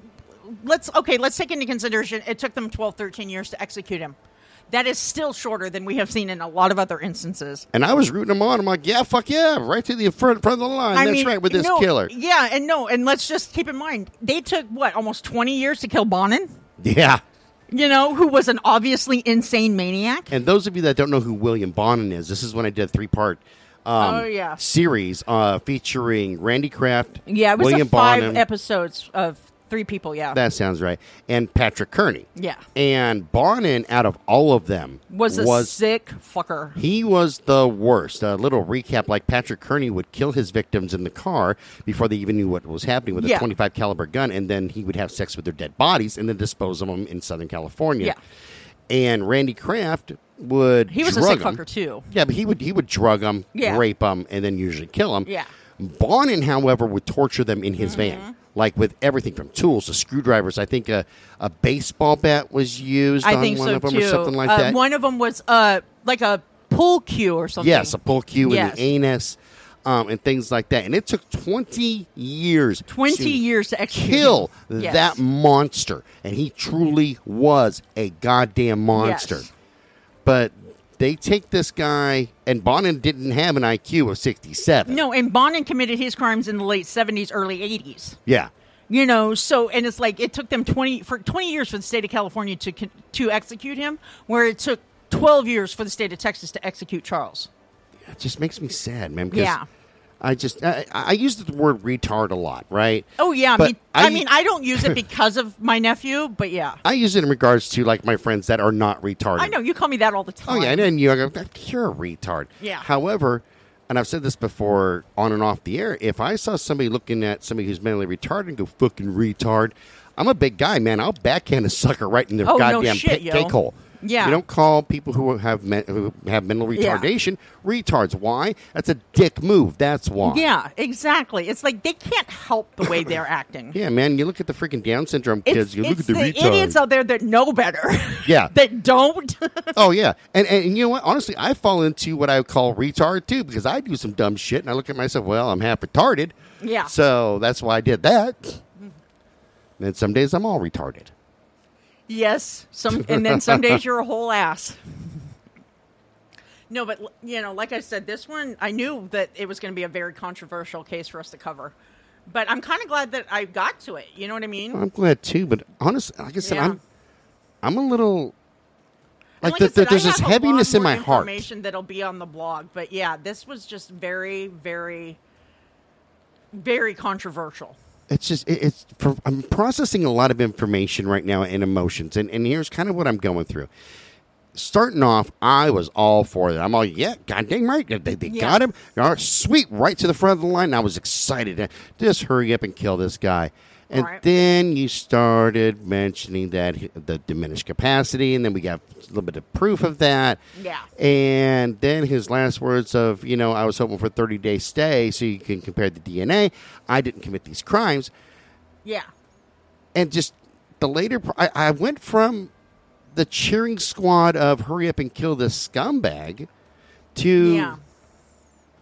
let's okay, let's take into consideration it took them 12, 13 years to execute him. That is still shorter than we have seen in a lot of other instances. And I was rooting him on. I'm like, yeah, fuck yeah, right to the front, front of the line. I That's mean, right with this no, killer. Yeah, and no, and let's just keep in mind they took what almost twenty years to kill Bonin. Yeah. You know, who was an obviously insane maniac. And those of you that don't know who William Bonin is, this is when I did a three part. Um, Oh, yeah. series uh, featuring Randy Kraft, Yeah, it was William five Bonin. episodes of three people. Yeah, that sounds right, and Patrick Kearney. yeah, And Bonin, out of all of them, was a was sick fucker. He was the worst. A little recap: like Patrick Kearney would kill his victims in the car before they even knew what was happening with a Yeah. 25 caliber gun, and then he would have sex with their dead bodies and then dispose of them in Southern California. Yeah. And Randy Kraft would He was a sick 'em. fucker too. Yeah, but he would he would drug them, Yeah. rape them, and then usually kill them. Yeah. Bonin, however, would torture them in his Mm-hmm. van, like with everything from tools to screwdrivers. I think a, a baseball bat was used I on think one so of them too. or something like Uh, that. One of them was uh like a pull cue or something. Yes, a pull cue Yes. in the anus, um, and things like that. And it took twenty years, twenty to years to execute kill. Yes. that monster, and he truly was a goddamn monster. Yes. But they take this guy, and Bonin didn't have an IQ of sixty-seven. No, and Bonin committed his crimes in the late seventies, early eighties. yeah, You know, so and it's like it took them twenty for twenty years for the state of California to to execute him, where it took twelve years for the state of Texas to execute Charles. it just makes me sad, man. Yeah. I just I, I use the word retard a lot, right? Oh yeah, But me, I, I- mean I don't use it because of my nephew, but yeah, I use it in regards to like my friends that are not retarded. I know you call me that all the time. Oh yeah, and then you go, you're a retard. Yeah. However, and I've said this before on and off the air, if I saw somebody looking at somebody who's mentally retarded and go fucking retard, I'm a big guy, man. I'll backhand a sucker right in their Oh, no goddamn shit, pa- yo. cake hole. Yeah. You don't call people who have men- who have mental Yeah. retardation retards. Why? That's a dick move. That's why. Yeah, exactly. It's like they can't help the way they're acting. Yeah, man. You look at the freaking Down syndrome It's, kids. You look it's at the, the retards. idiots out there that know better. Yeah. that don't. Oh yeah, and, and and you know what? Honestly, I fall into what I would call retard too because I do some dumb shit, and I look at myself. Well, I'm half retarded. Yeah. So that's why I did that. Mm-hmm. And some days I'm all retarded. Yes. Some, and then some days you're a whole ass. No, but you know, like I said, this one I knew that it was going to be a very controversial case for us to cover. But I'm kind of glad that I got to it. You know what I mean? I'm glad too, but honestly, like I said, Yeah. I'm I'm a little like, I the, said, there's this heaviness in my heart. Information that'll be on the blog, but yeah, this was just very, very, very controversial. It's just it, it's for, I'm processing a lot of information right now and emotions, and and here's kind of what I'm going through. Starting off, I was all for it. I'm all, yeah, goddamn right. They, they Yeah. got him. All right, sweet, right to the front of the line. I was excited. Just hurry up and kill this guy. And Right. then you started mentioning that the diminished capacity, and then we got a little bit of proof of that. Yeah. And then his last words of, you know, I was hoping for a 30 day stay so you can compare the DNA. I didn't commit these crimes. Yeah. And just the later, I, I went from the cheering squad of hurry up and kill this scumbag to Yeah.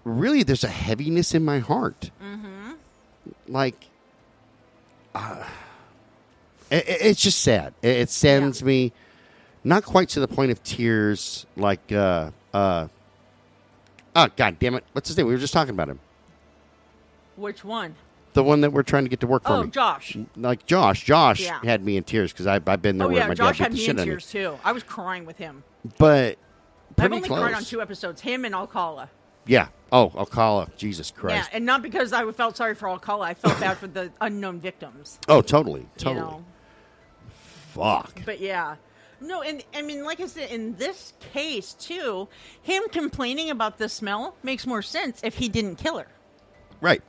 really there's a heaviness in my heart. Mm-hmm. Like, uh, it, it- it's just sad. It, it sends me not quite to the point of tears. Like, uh, uh, oh god damn it! What's his name? We were just talking about him. Which one? The one that we're trying to get to work for Oh, me. Josh. Like Josh. Josh Yeah. had me in tears because I've been there Oh yeah, my Josh dad had me in tears too. I was crying with him. But I've only close. cried on two episodes. Him and Alcala. Yeah. Oh, Alcala. Jesus Christ. Yeah, and not because I felt sorry for Alcala. I felt bad for the unknown victims. Oh, totally. Totally. You know. Fuck. But yeah. No, and I mean, like I said, in this case too, him complaining about the smell makes more sense if he didn't kill her. Right.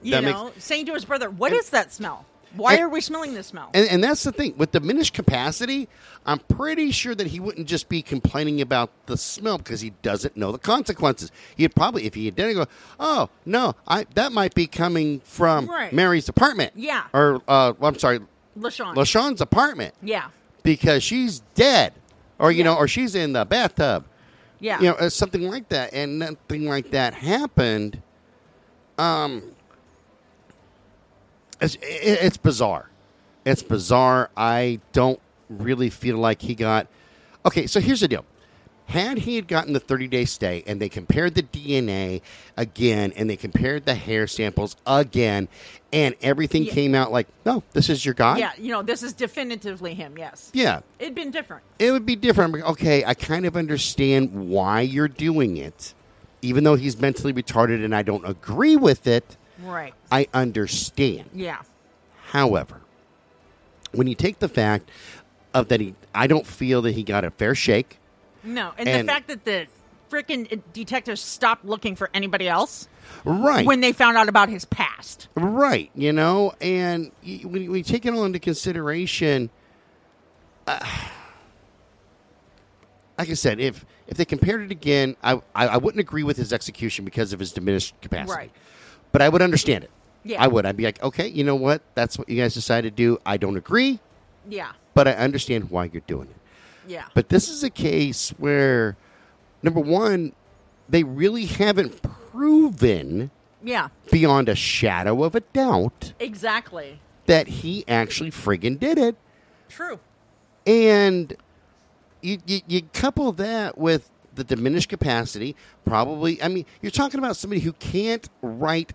You That makes- know, saying to his brother, "What is that smell? Why and- are we smelling this smell?" And, and that's the thing with diminished capacity. I'm pretty sure that he wouldn't just be complaining about the smell because he doesn't know the consequences. He'd probably, if he didn't go, oh no, I that might be coming from Right. Mary's apartment. Yeah. Or uh, well, I'm sorry, LaShawn. Lashawn's apartment yeah. because she's dead, or you Yeah. know, or she's in the bathtub. Yeah. you know, uh, something like that, and nothing like that happened. Um, it's it, it's bizarre. It's bizarre. I don't really feel like he got. Okay, so here's the deal. Had he had gotten the 30 day stay and they compared the DNA again and they compared the hair samples again and everything Yeah. came out like, no, this is your guy? yeah, you know, this is definitively him. Yes. Yeah It'd been different. it would be different. Okay, I kind of understand why you're doing it, even though he's mentally retarded and I don't agree with it. Right. I understand. Yeah. However, when you take the fact of that he, I don't feel that he got a fair shake. No, and, And- the fact that the freaking detectives stopped looking for anybody else Right. when they found out about his past. Right, you know, and when we take it all into consideration, uh, like I said, if if they compared it again, I, I I wouldn't agree with his execution because of his diminished capacity. Right. But I would understand it. Yeah. I would. I'd be like, okay, you know what? That's what you guys decided to do. I don't agree, Yeah. but I understand why you're doing it. Yeah. But this is a case where, number one, they really haven't proven yeah. beyond a shadow of a doubt Exactly. that he actually friggin' did it. True. And you, you, you couple that with the diminished capacity, probably, I mean, you're talking about somebody who can't write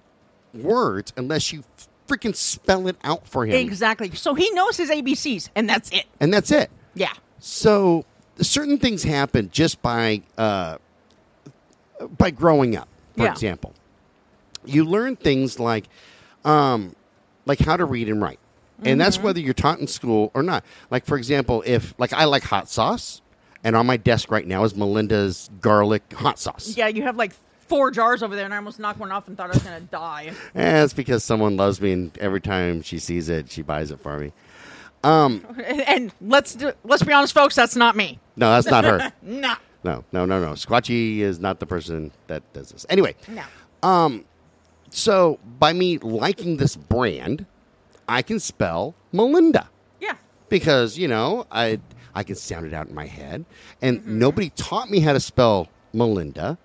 words unless you freaking spell it out for him. Exactly. So he knows his ABCs, and that's it. And that's it. Yeah. So certain things happen just by uh, by growing up. For Yeah. example, you learn things like um, like how to read and write, and Mm-hmm. that's whether you're taught in school or not. Like for example, if like I like hot sauce, and on my desk right now is Melinda's garlic hot sauce. Yeah, you have like four jars over there, and I almost knocked one off and thought I was going to die. Eh, it's because someone loves me, and every time she sees it, she buys it for me. Um, And let's do, let's be honest, folks, that's not me. no, that's not her. No. No, no, no, no. Squatchy is not the person that does this. Anyway, No. um, so by me liking this brand, I can spell Melinda Yeah. because you know I I can sound it out in my head, and Mm-hmm. nobody taught me how to spell Melinda.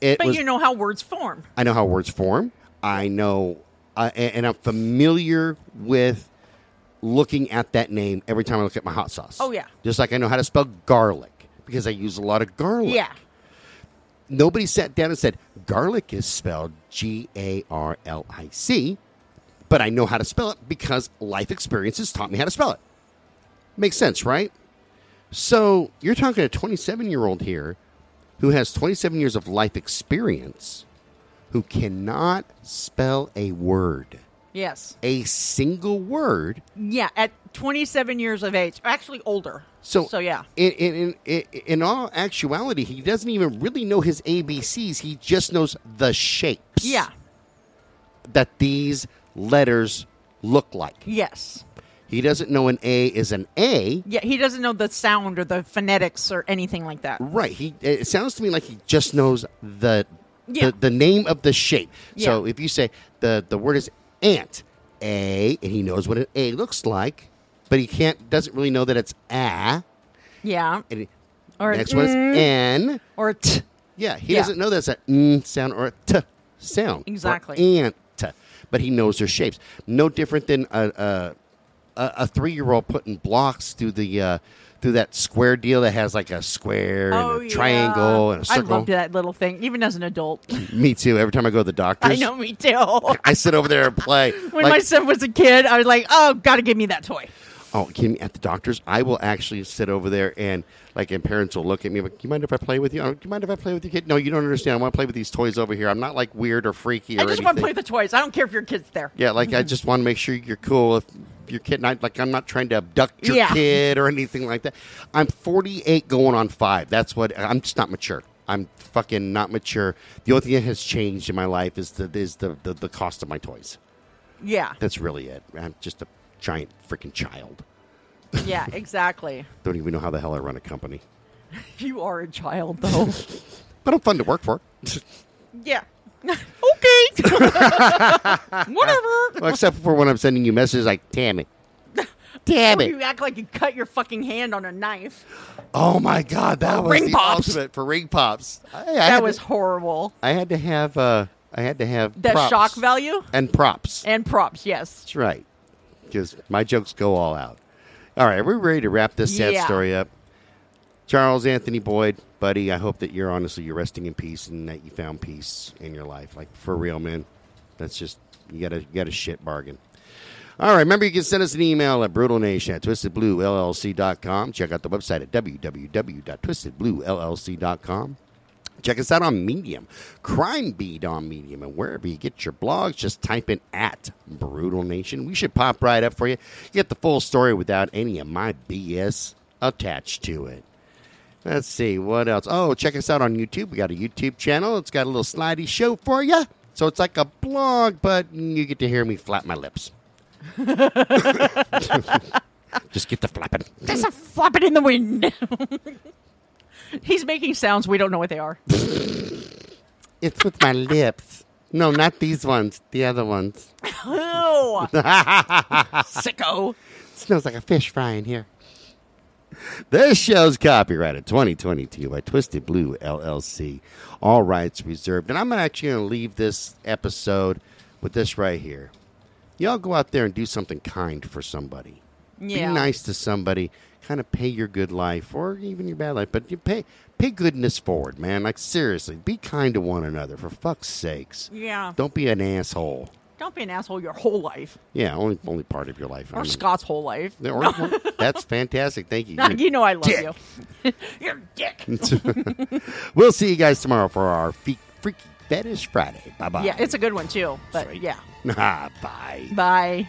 It But was you know how words form. I know how words form. I know, uh, and, and I'm familiar with looking at that name every time I look at my hot sauce. Oh, yeah. just like I know how to spell garlic because I use a lot of garlic. Yeah. nobody sat down and said garlic is spelled G A R L I C, but I know how to spell it because life experiences taught me how to spell it. Makes sense, right? So you're talking a 27 year old here who has 27 years of life experience who cannot spell a word, Yes. a single word. Yeah. At 27 years of age, actually older. So, so yeah. In, in, in, in all actuality, he doesn't even really know his ABCs. He just knows the shapes. Yeah. that these letters look like. Yes. He doesn't know an A is an A. Yeah. He doesn't know the sound or the phonetics or anything like that. Right. He it sounds to me like he just knows the Yeah. the, the name of the shape. Yeah. So if you say the the word is ant, A, and he knows what an A looks like, but he can't doesn't really know that it's ah. Yeah. And it- Or next one is mm, n. or t. Yeah, he Yeah. doesn't know that's a n sound or a t sound. or Exactly. ant, but he knows their shapes. No different than a a, a, a three year old putting blocks through the uh, through that square deal that has like a square Oh, and a triangle and a circle. I loved that little thing, even as an adult. Me too. Every time I go to the doctors, I know, me too. I sit over there and play. when Like- my son was a kid, I was like, "Oh, gotta give me that toy." Oh, kidding me? At the doctor's, I will actually sit over there and like, and parents will look at me. Like, "Do you mind if I play with you? Oh, Do you mind if I play with your kid? No, you don't understand. I want to play with these toys over here. I'm not like weird or freaky or I just anything. want to play with the toys. I don't care if your kid's there. yeah, like I just want to make sure you're cool. If your kid, not like I'm not trying to abduct your Yeah. kid or anything like that. I'm 48, going on five. That's what I'm just not mature. I'm fucking not mature. The only thing that has changed in my life is the is the the, the cost of my toys. Yeah, That's really it. I'm just a giant freaking child. yeah, exactly. Don't even know how the hell I run a company. You are a child, though. But I'm fun to work for. yeah. okay. Whatever. well, except for when I'm sending you messages like, damn it. Damn it. You act like you cut your fucking hand on a knife. Oh my god, that was Ring the pops. ultimate for ring pops. I, I That to- was horrible. I had to have uh I had to have The props shock value and props. and props. Yes. That's right. Because my jokes go all out. All right, we're ready to wrap this sad Yeah. story up. Charles Anthony Boyd, buddy, I hope that you're honestly you're resting in peace and that you found peace in your life. Like for real, man. That's just you got a you got a shit bargain. All right, remember you can send us an email at brutalnation at twistedbluellc.com. Check out the website at www.twistedbluellc.com. Check us out on Medium, Crime Beat on Medium, and wherever you get your blogs, just type in at Brutal Nation. We should pop right up for you. Get the full story without any of my BS attached to it. Let's see what else. Oh, check us out on YouTube. We got a YouTube channel. It's got a little slidey show for you. So it's like a blog, but you get to hear me flap my lips. Just get the flapping. There's a flapping in the wind. He's making sounds we don't know what they are. It's with my lips. No, not these ones. The other ones. Oh, sicko. smells like a fish fry in here. This show's copyrighted 2022 by Twisted Blue LLC. All rights reserved. And I'm actually going to leave this episode with this right here. Y'all go out there and do something kind for somebody. Yeah. Be nice to somebody. Kind of pay your good life or even your bad life, but you pay pay goodness forward, man. Like seriously, be kind to one another for fuck's sakes. Yeah. Don't be an asshole. Don't be an asshole your whole life Yeah, only only part of your life. I or mean- Scott's whole life. Or- that's fantastic. Thank you. You know I love dick. you. You're dick. We'll see you guys tomorrow for our fe- Freaky Fetish Friday. Bye bye. Yeah, it's a good one too. But Sweet. yeah. Ah, bye. Bye.